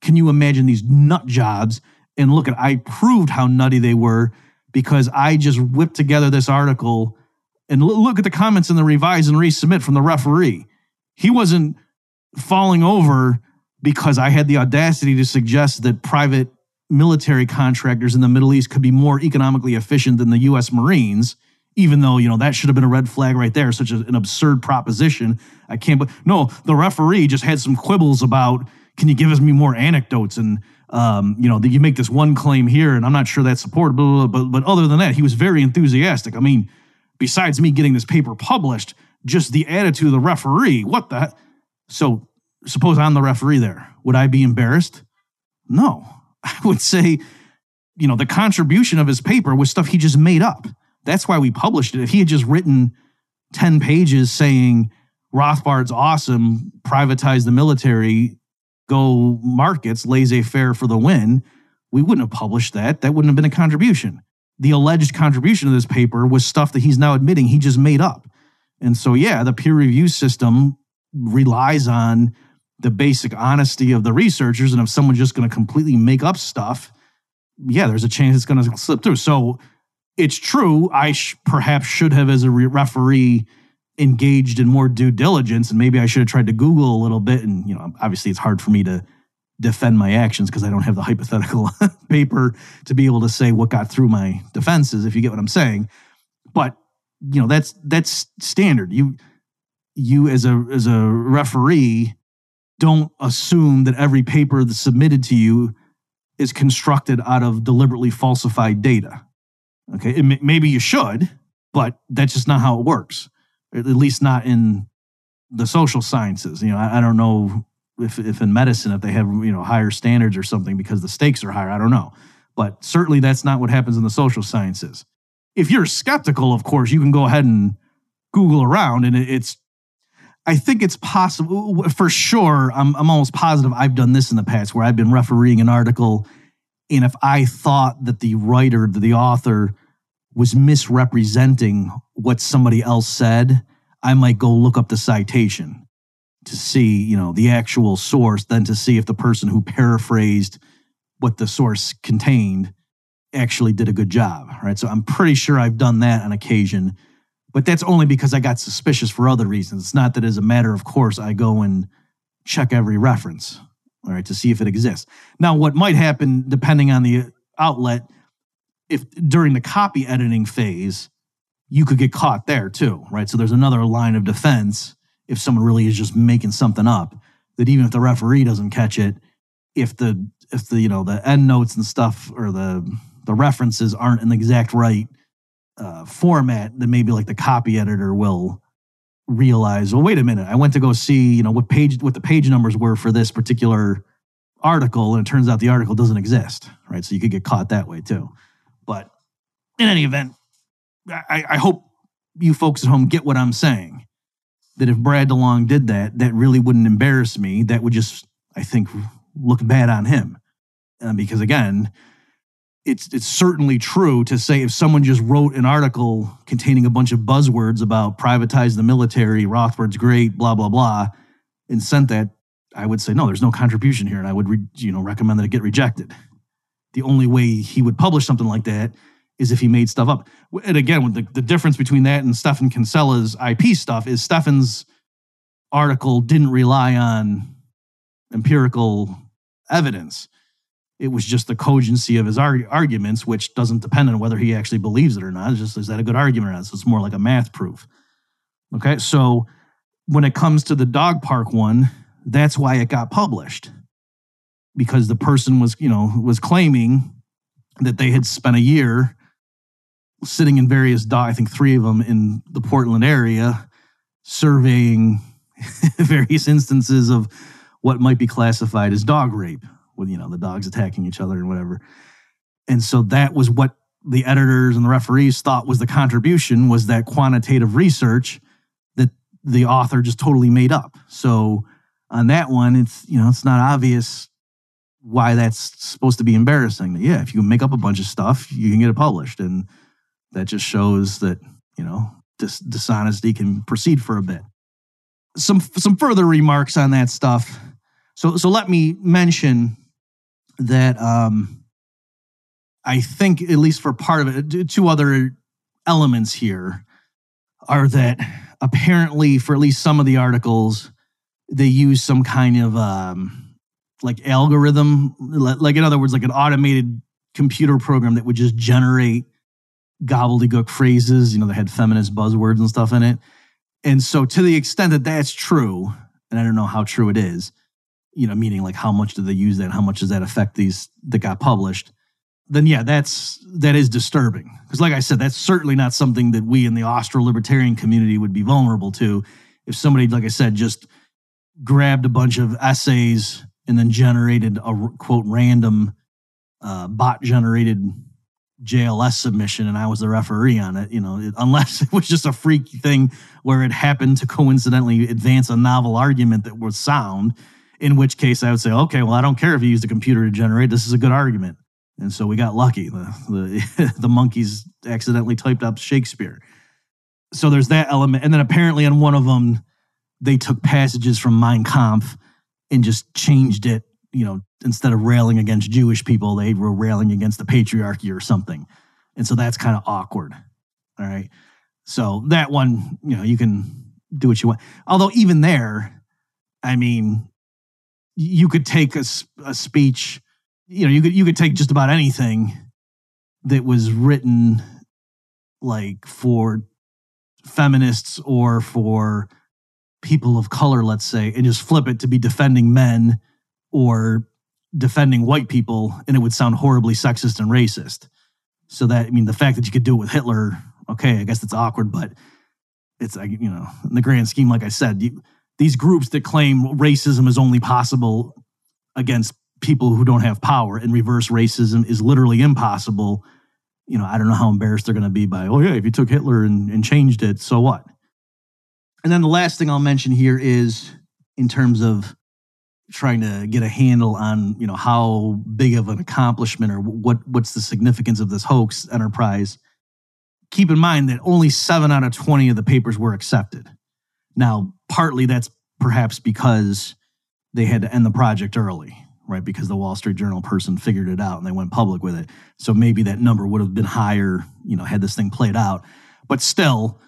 A: Can you imagine these nut jobs? And look at i proved how nutty they were because I just whipped together this article and look at the comments in the revise and resubmit from the referee. He wasn't falling over because I had the audacity to suggest that private military contractors in the Middle East could be more economically efficient than the US Marines, even though, you know, that should have been a red flag right there, such an absurd proposition. I can't, but no, the referee just had some quibbles about, can you give us me more anecdotes and um, you know, that you make this one claim here, and I'm not sure that's supported, blah, blah, blah, but but other than that, he was very enthusiastic. I mean, besides me getting this paper published, just the attitude of the referee. What the? So suppose I'm the referee there. Would I be embarrassed? No. I would say, you know, the contribution of his paper was stuff he just made up. That's why we published it. If he had just written 10 pages saying Rothbard's awesome, privatize the military, go markets, laissez faire for the win, we wouldn't have published that. That wouldn't have been a contribution. The alleged contribution of this paper was stuff that he's now admitting he just made up. And so, yeah, the peer review system relies on the basic honesty of the researchers. And if someone's just going to completely make up stuff, yeah, there's a chance it's going to slip through. So it's true. I sh- perhaps should have, as a re- referee, engaged in more due diligence, and maybe I should have tried to Google a little bit. And you know, obviously, it's hard for me to defend my actions because I don't have the hypothetical paper to be able to say what got through my defenses. If you get what I'm saying, but you know, that's that's standard. You you as a as a referee don't assume that every paper that's submitted to you is constructed out of deliberately falsified data. Okay, maybe you should, but that's just not how it works. At least not in the social sciences. You know, I, I don't know if, if in medicine if they have you know higher standards or something because the stakes are higher. I don't know, but certainly that's not what happens in the social sciences. If you're skeptical, of course, you can go ahead and Google around, and it, it's I think it's possible for sure. I'm, I'm almost positive I've done this in the past where I've been refereeing an article. And if I thought that the writer, the author, was misrepresenting what somebody else said, I might go look up the citation to see, you know, the actual source, then to see if the person who paraphrased what the source contained actually did a good job. Right. So I'm pretty sure I've done that on occasion but that's only because I got suspicious for other reasons. It's not that as a matter of course I go and check every reference, all right, to see if it exists. Now, what might happen depending on the outlet, if during the copy editing phase, you could get caught there too, right? So there's another line of defense if someone really is just making something up that even if the referee doesn't catch it, if the if the you know the end notes and stuff or the the references aren't in the exact right uh, format, then maybe like the copy editor will realize, well, wait a minute, I went to go see, you know, what page, what the page numbers were for this particular article, and it turns out the article doesn't exist, right? So you could get caught that way too. But in any event, I, I hope you folks at home get what I'm saying. That if Brad DeLong did that, that really wouldn't embarrass me. That would just, I think, look bad on him. Uh, because again, it's it's certainly true to say if someone just wrote an article containing a bunch of buzzwords about privatize the military, Rothbard's great, blah blah blah, and sent that, I would say no, there's no contribution here, and I would re, you know recommend that it get rejected. The only way he would publish something like that is if he made stuff up. And again, the, the difference between that and Stephan Kinsella's IP stuff is Stephan's article didn't rely on empirical evidence it was just the cogency of his arg- arguments, which doesn't depend on whether he actually believes it or not. It's just, is that a good argument or not? So it's more like a math proof. Okay. So when it comes to the dog park one, that's why it got published because the person was, you know, was claiming that they had spent a year sitting in various I think three of them in the Portland area, surveying various instances of what might be classified as dog rape with you know the dogs attacking each other and whatever. And so that was what the editors and the referees thought was the contribution was that quantitative research that the author just totally made up. So on that one, it's you know it's not obvious why that's supposed to be embarrassing. Yeah, if you make up a bunch of stuff, you can get it published, and that just shows that you know dis- dishonesty can proceed for a bit. Some some further remarks on that stuff. So so let me mention that um, I think, at least for part of it, two other elements here are that apparently, for at least some of the articles, they use some kind of um, like algorithm, like in other words, like an automated computer program that would just generate gobbledygook phrases. You know, they had feminist buzzwords and stuff in it. And so, to the extent that that's true, and I don't know how true it is, you know, meaning like how much do they use that? How much does that affect these that got published? then yeah, that's that is disturbing. Because like I said, that's certainly not something that we in the Austro libertarian community would be vulnerable to. If somebody, like I said, just grabbed a bunch of essays and then generated a quote random uh, bot generated JLS submission and I was the referee on it, you know, it, unless it was just a freaky thing where it happened to coincidentally advance a novel argument that was sound, in which case I would say, okay, well, I don't care if you used a computer to generate, this is a good argument. And so we got lucky. The, the, the monkeys accidentally typed up Shakespeare. So there's that element. And then apparently on one of them, they took passages from Mein Kampf and just changed it, you know, instead of railing against Jewish people, they were railing against the patriarchy or something. And so that's kind of awkward. All right. So that one, you know, you can do what you want. Although even there, I mean, you could take a, a speech, you know, you could you could take just about anything that was written like for feminists or for people of color, let's say, and just flip it to be defending men or defending white people, and it would sound horribly sexist and racist. So that I mean, the fact that you could do it with Hitler, okay, I guess it's awkward, but it's like you know, in the grand scheme, like I said, you, these groups that claim racism is only possible against people who don't have power and reverse racism is literally impossible. You know, I don't know how embarrassed they're going to be by, oh yeah, if you took Hitler and, and changed it, so what? And then the last thing I'll mention here is in terms of trying to get a handle on you know how big of an accomplishment or what what's the significance of this hoax enterprise keep in mind that only 7 out of 20 of the papers were accepted. Now partly that's perhaps because they had to end the project early right? Because the wall street journal person figured it out and they went public with it. So maybe that number would have been higher you know had this thing played out. But still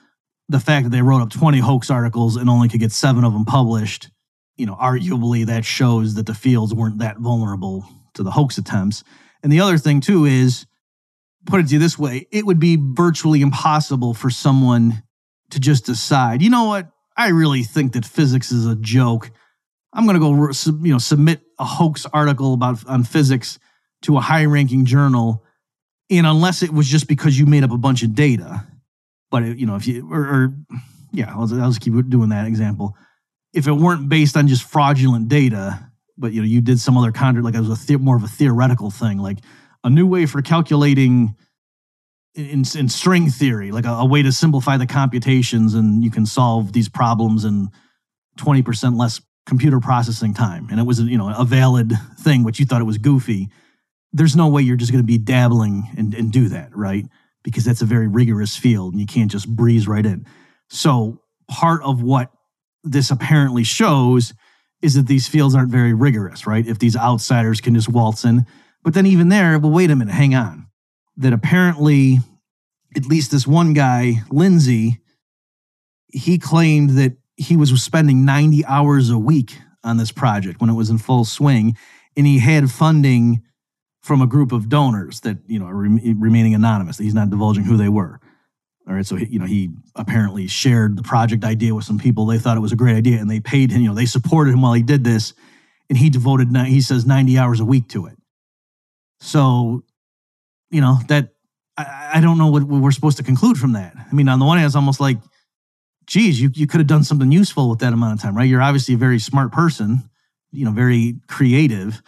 A: the fact that they wrote up 20 hoax articles and only could get 7 of them published you know, arguably that shows that the fields weren't that vulnerable to the hoax attempts. And the other thing too is, put it to you this way, it would be virtually impossible for someone to just decide, you know what, I really think that physics is a joke. I'm going to go, you know, submit a hoax article about on physics to a high-ranking journal, and unless it was just because you made up a bunch of data, but you know, if you or, or yeah, I'll, I'll just keep doing that example if it weren't based on just fraudulent data, but you know you did some other content like it was a the- more of a theoretical thing, like a new way for calculating in, in string theory, like a, a, way to simplify the computations, and you can solve these problems in twenty percent less computer processing time. And it was you know a valid thing, which you thought it was goofy. There's no way you're just going to be dabbling and, and do that, right? Because that's a very rigorous field, and you can't just breeze right in. So part of what this apparently shows is that these fields aren't very rigorous, right? If these outsiders can just waltz in. But then even there, well, wait a minute, hang on. That apparently, at least this one guy, Lindsay, he claimed that he was spending 90 hours a week on this project when it was in full swing. And he had funding from a group of donors that, you know, are remaining anonymous. He's not divulging who they were. All right, so he, you know he apparently shared the project idea with some people. They thought it was a great idea, and they paid him. You know, they supported him while he did this, and he devoted he says ninety hours a week to it. So, you know that I, I don't know what we're supposed to conclude from that. I mean, on the one hand, it's almost like, geez, you you could have done something useful with that amount of time, right? You're obviously a very smart person, you know, very creative.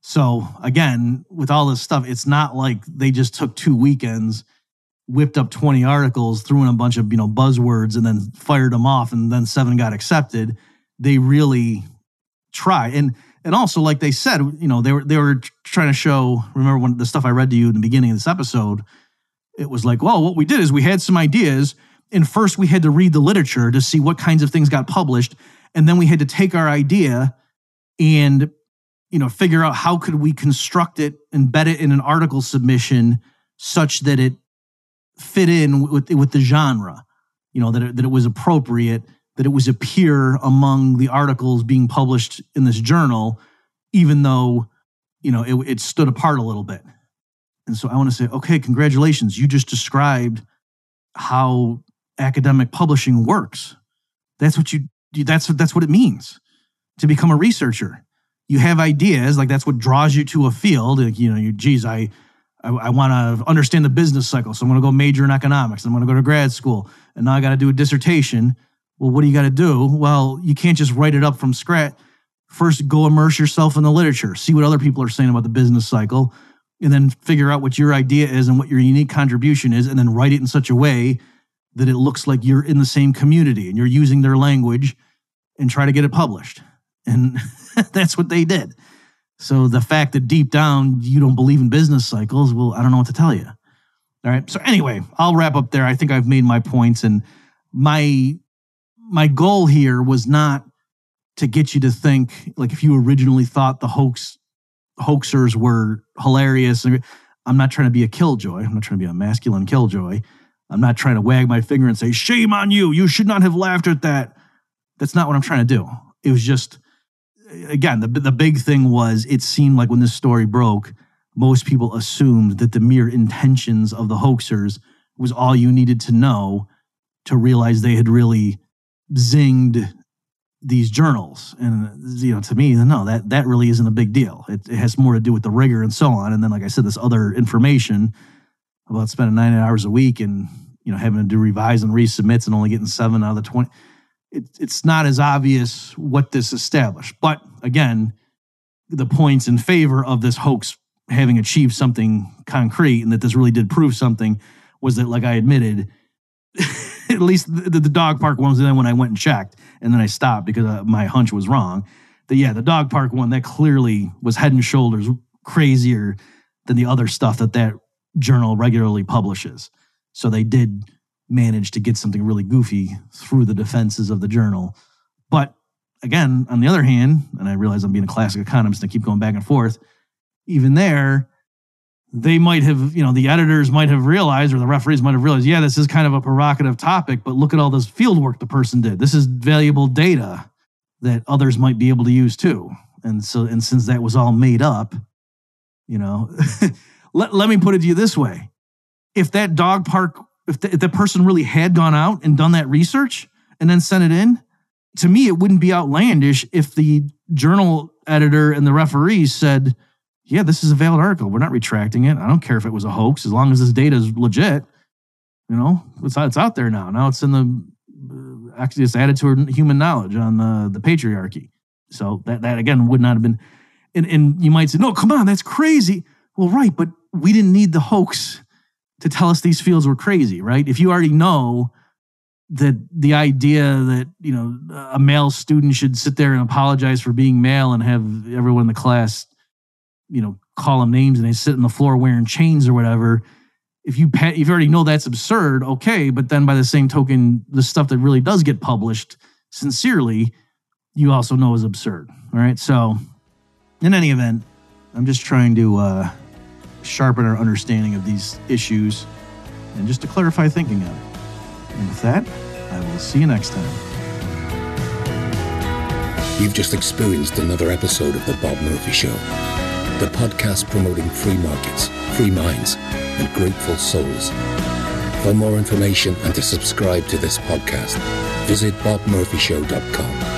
A: So again, with all this stuff, it's not like they just took two weekends whipped up 20 articles, threw in a bunch of, you know, buzzwords and then fired them off and then seven got accepted. They really try. And and also like they said, you know, they were they were trying to show, remember when the stuff I read to you in the beginning of this episode, it was like, well, what we did is we had some ideas and first we had to read the literature to see what kinds of things got published and then we had to take our idea and you know, figure out how could we construct it, embed it in an article submission such that it fit in with with the genre. You know that it, that it was appropriate, that it was a peer among the articles being published in this journal, even though you know it, it stood apart a little bit. And so I want to say, okay, congratulations, you just described how academic publishing works. That's what you that's that's what it means to become a researcher. You have ideas, like that's what draws you to a field. Like, you know, you geez, I I, I want to understand the business cycle. So I'm going to go major in economics. I'm going to go to grad school. And now I got to do a dissertation. Well, what do you got to do? Well, you can't just write it up from scratch. First, go immerse yourself in the literature, see what other people are saying about the business cycle, and then figure out what your idea is and what your unique contribution is, and then write it in such a way that it looks like you're in the same community and you're using their language and try to get it published. And that's what they did. So the fact that deep down you don't believe in business cycles, well, I don't know what to tell you. All right. So anyway, I'll wrap up there. I think I've made my points and my my goal here was not to get you to think like if you originally thought the hoax hoaxers were hilarious. I'm not trying to be a killjoy. I'm not trying to be a masculine killjoy. I'm not trying to wag my finger and say, shame on you. You should not have laughed at that. That's not what I'm trying to do. It was just, again, the, the big thing was it seemed like when this story broke, most people assumed that the mere intentions of the hoaxers was all you needed to know to realize they had really zinged these journals. And you know to me no that that really isn't a big deal. It, it, has more to do with the rigor and so on. And then like i said this other information about spending nine hours a week and you know having to do revise and resubmits and only getting seven out of the 20 it, it's not as obvious what this established but again the points in favor of this hoax having achieved something concrete and that this really did prove something was that like i admitted at least the, the, dog park one was then when I went and checked, and then I stopped because uh, my hunch was wrong. That yeah, the dog park one that clearly was head and shoulders crazier than the other stuff that that journal regularly publishes. So they did manage to get something really goofy through the defenses of the journal. But again, on the other hand, and I realize I'm being a classic economist and I keep going back and forth, even there, they might have, you know, the editors might have realized or the referees might have realized, yeah, this is kind of a provocative topic, but look at all this field work the person did. This is valuable data that others might be able to use too. And so, and since that was all made up, you know, let, let me put it to you this way. If that dog park, if the, if the person really had gone out and done that research and then sent it in, to me, it wouldn't be outlandish if the journal editor and the referees said, yeah, this is a valid article. We're not retracting it. I don't care if it was a hoax as long as this data is legit. You know, it's, it's out there now. Now it's in the uh, actually it's added to human knowledge on the, the patriarchy. So that, that again would not have been, and, and you might say, no, come on, that's crazy. Well, right, but we didn't need the hoax to tell us these fields were crazy, right? If you already know that the idea that you know a male student should sit there and apologize for being male and have everyone in the class you know, call them names and they sit on the floor wearing chains or whatever. If you if you already know that's absurd, okay. But then by the same token, the stuff that really does get published sincerely, you also know is absurd. All right. So, in any event, I'm just trying to uh, sharpen our understanding of these issues and just to clarify thinking of it. And with that, I will see you next time.
C: You've just experienced another episode of The Bob Murphy Show the podcast promoting free markets, free minds, and grateful souls. For more information and to subscribe to this podcast, visit bobmurphyshow.com.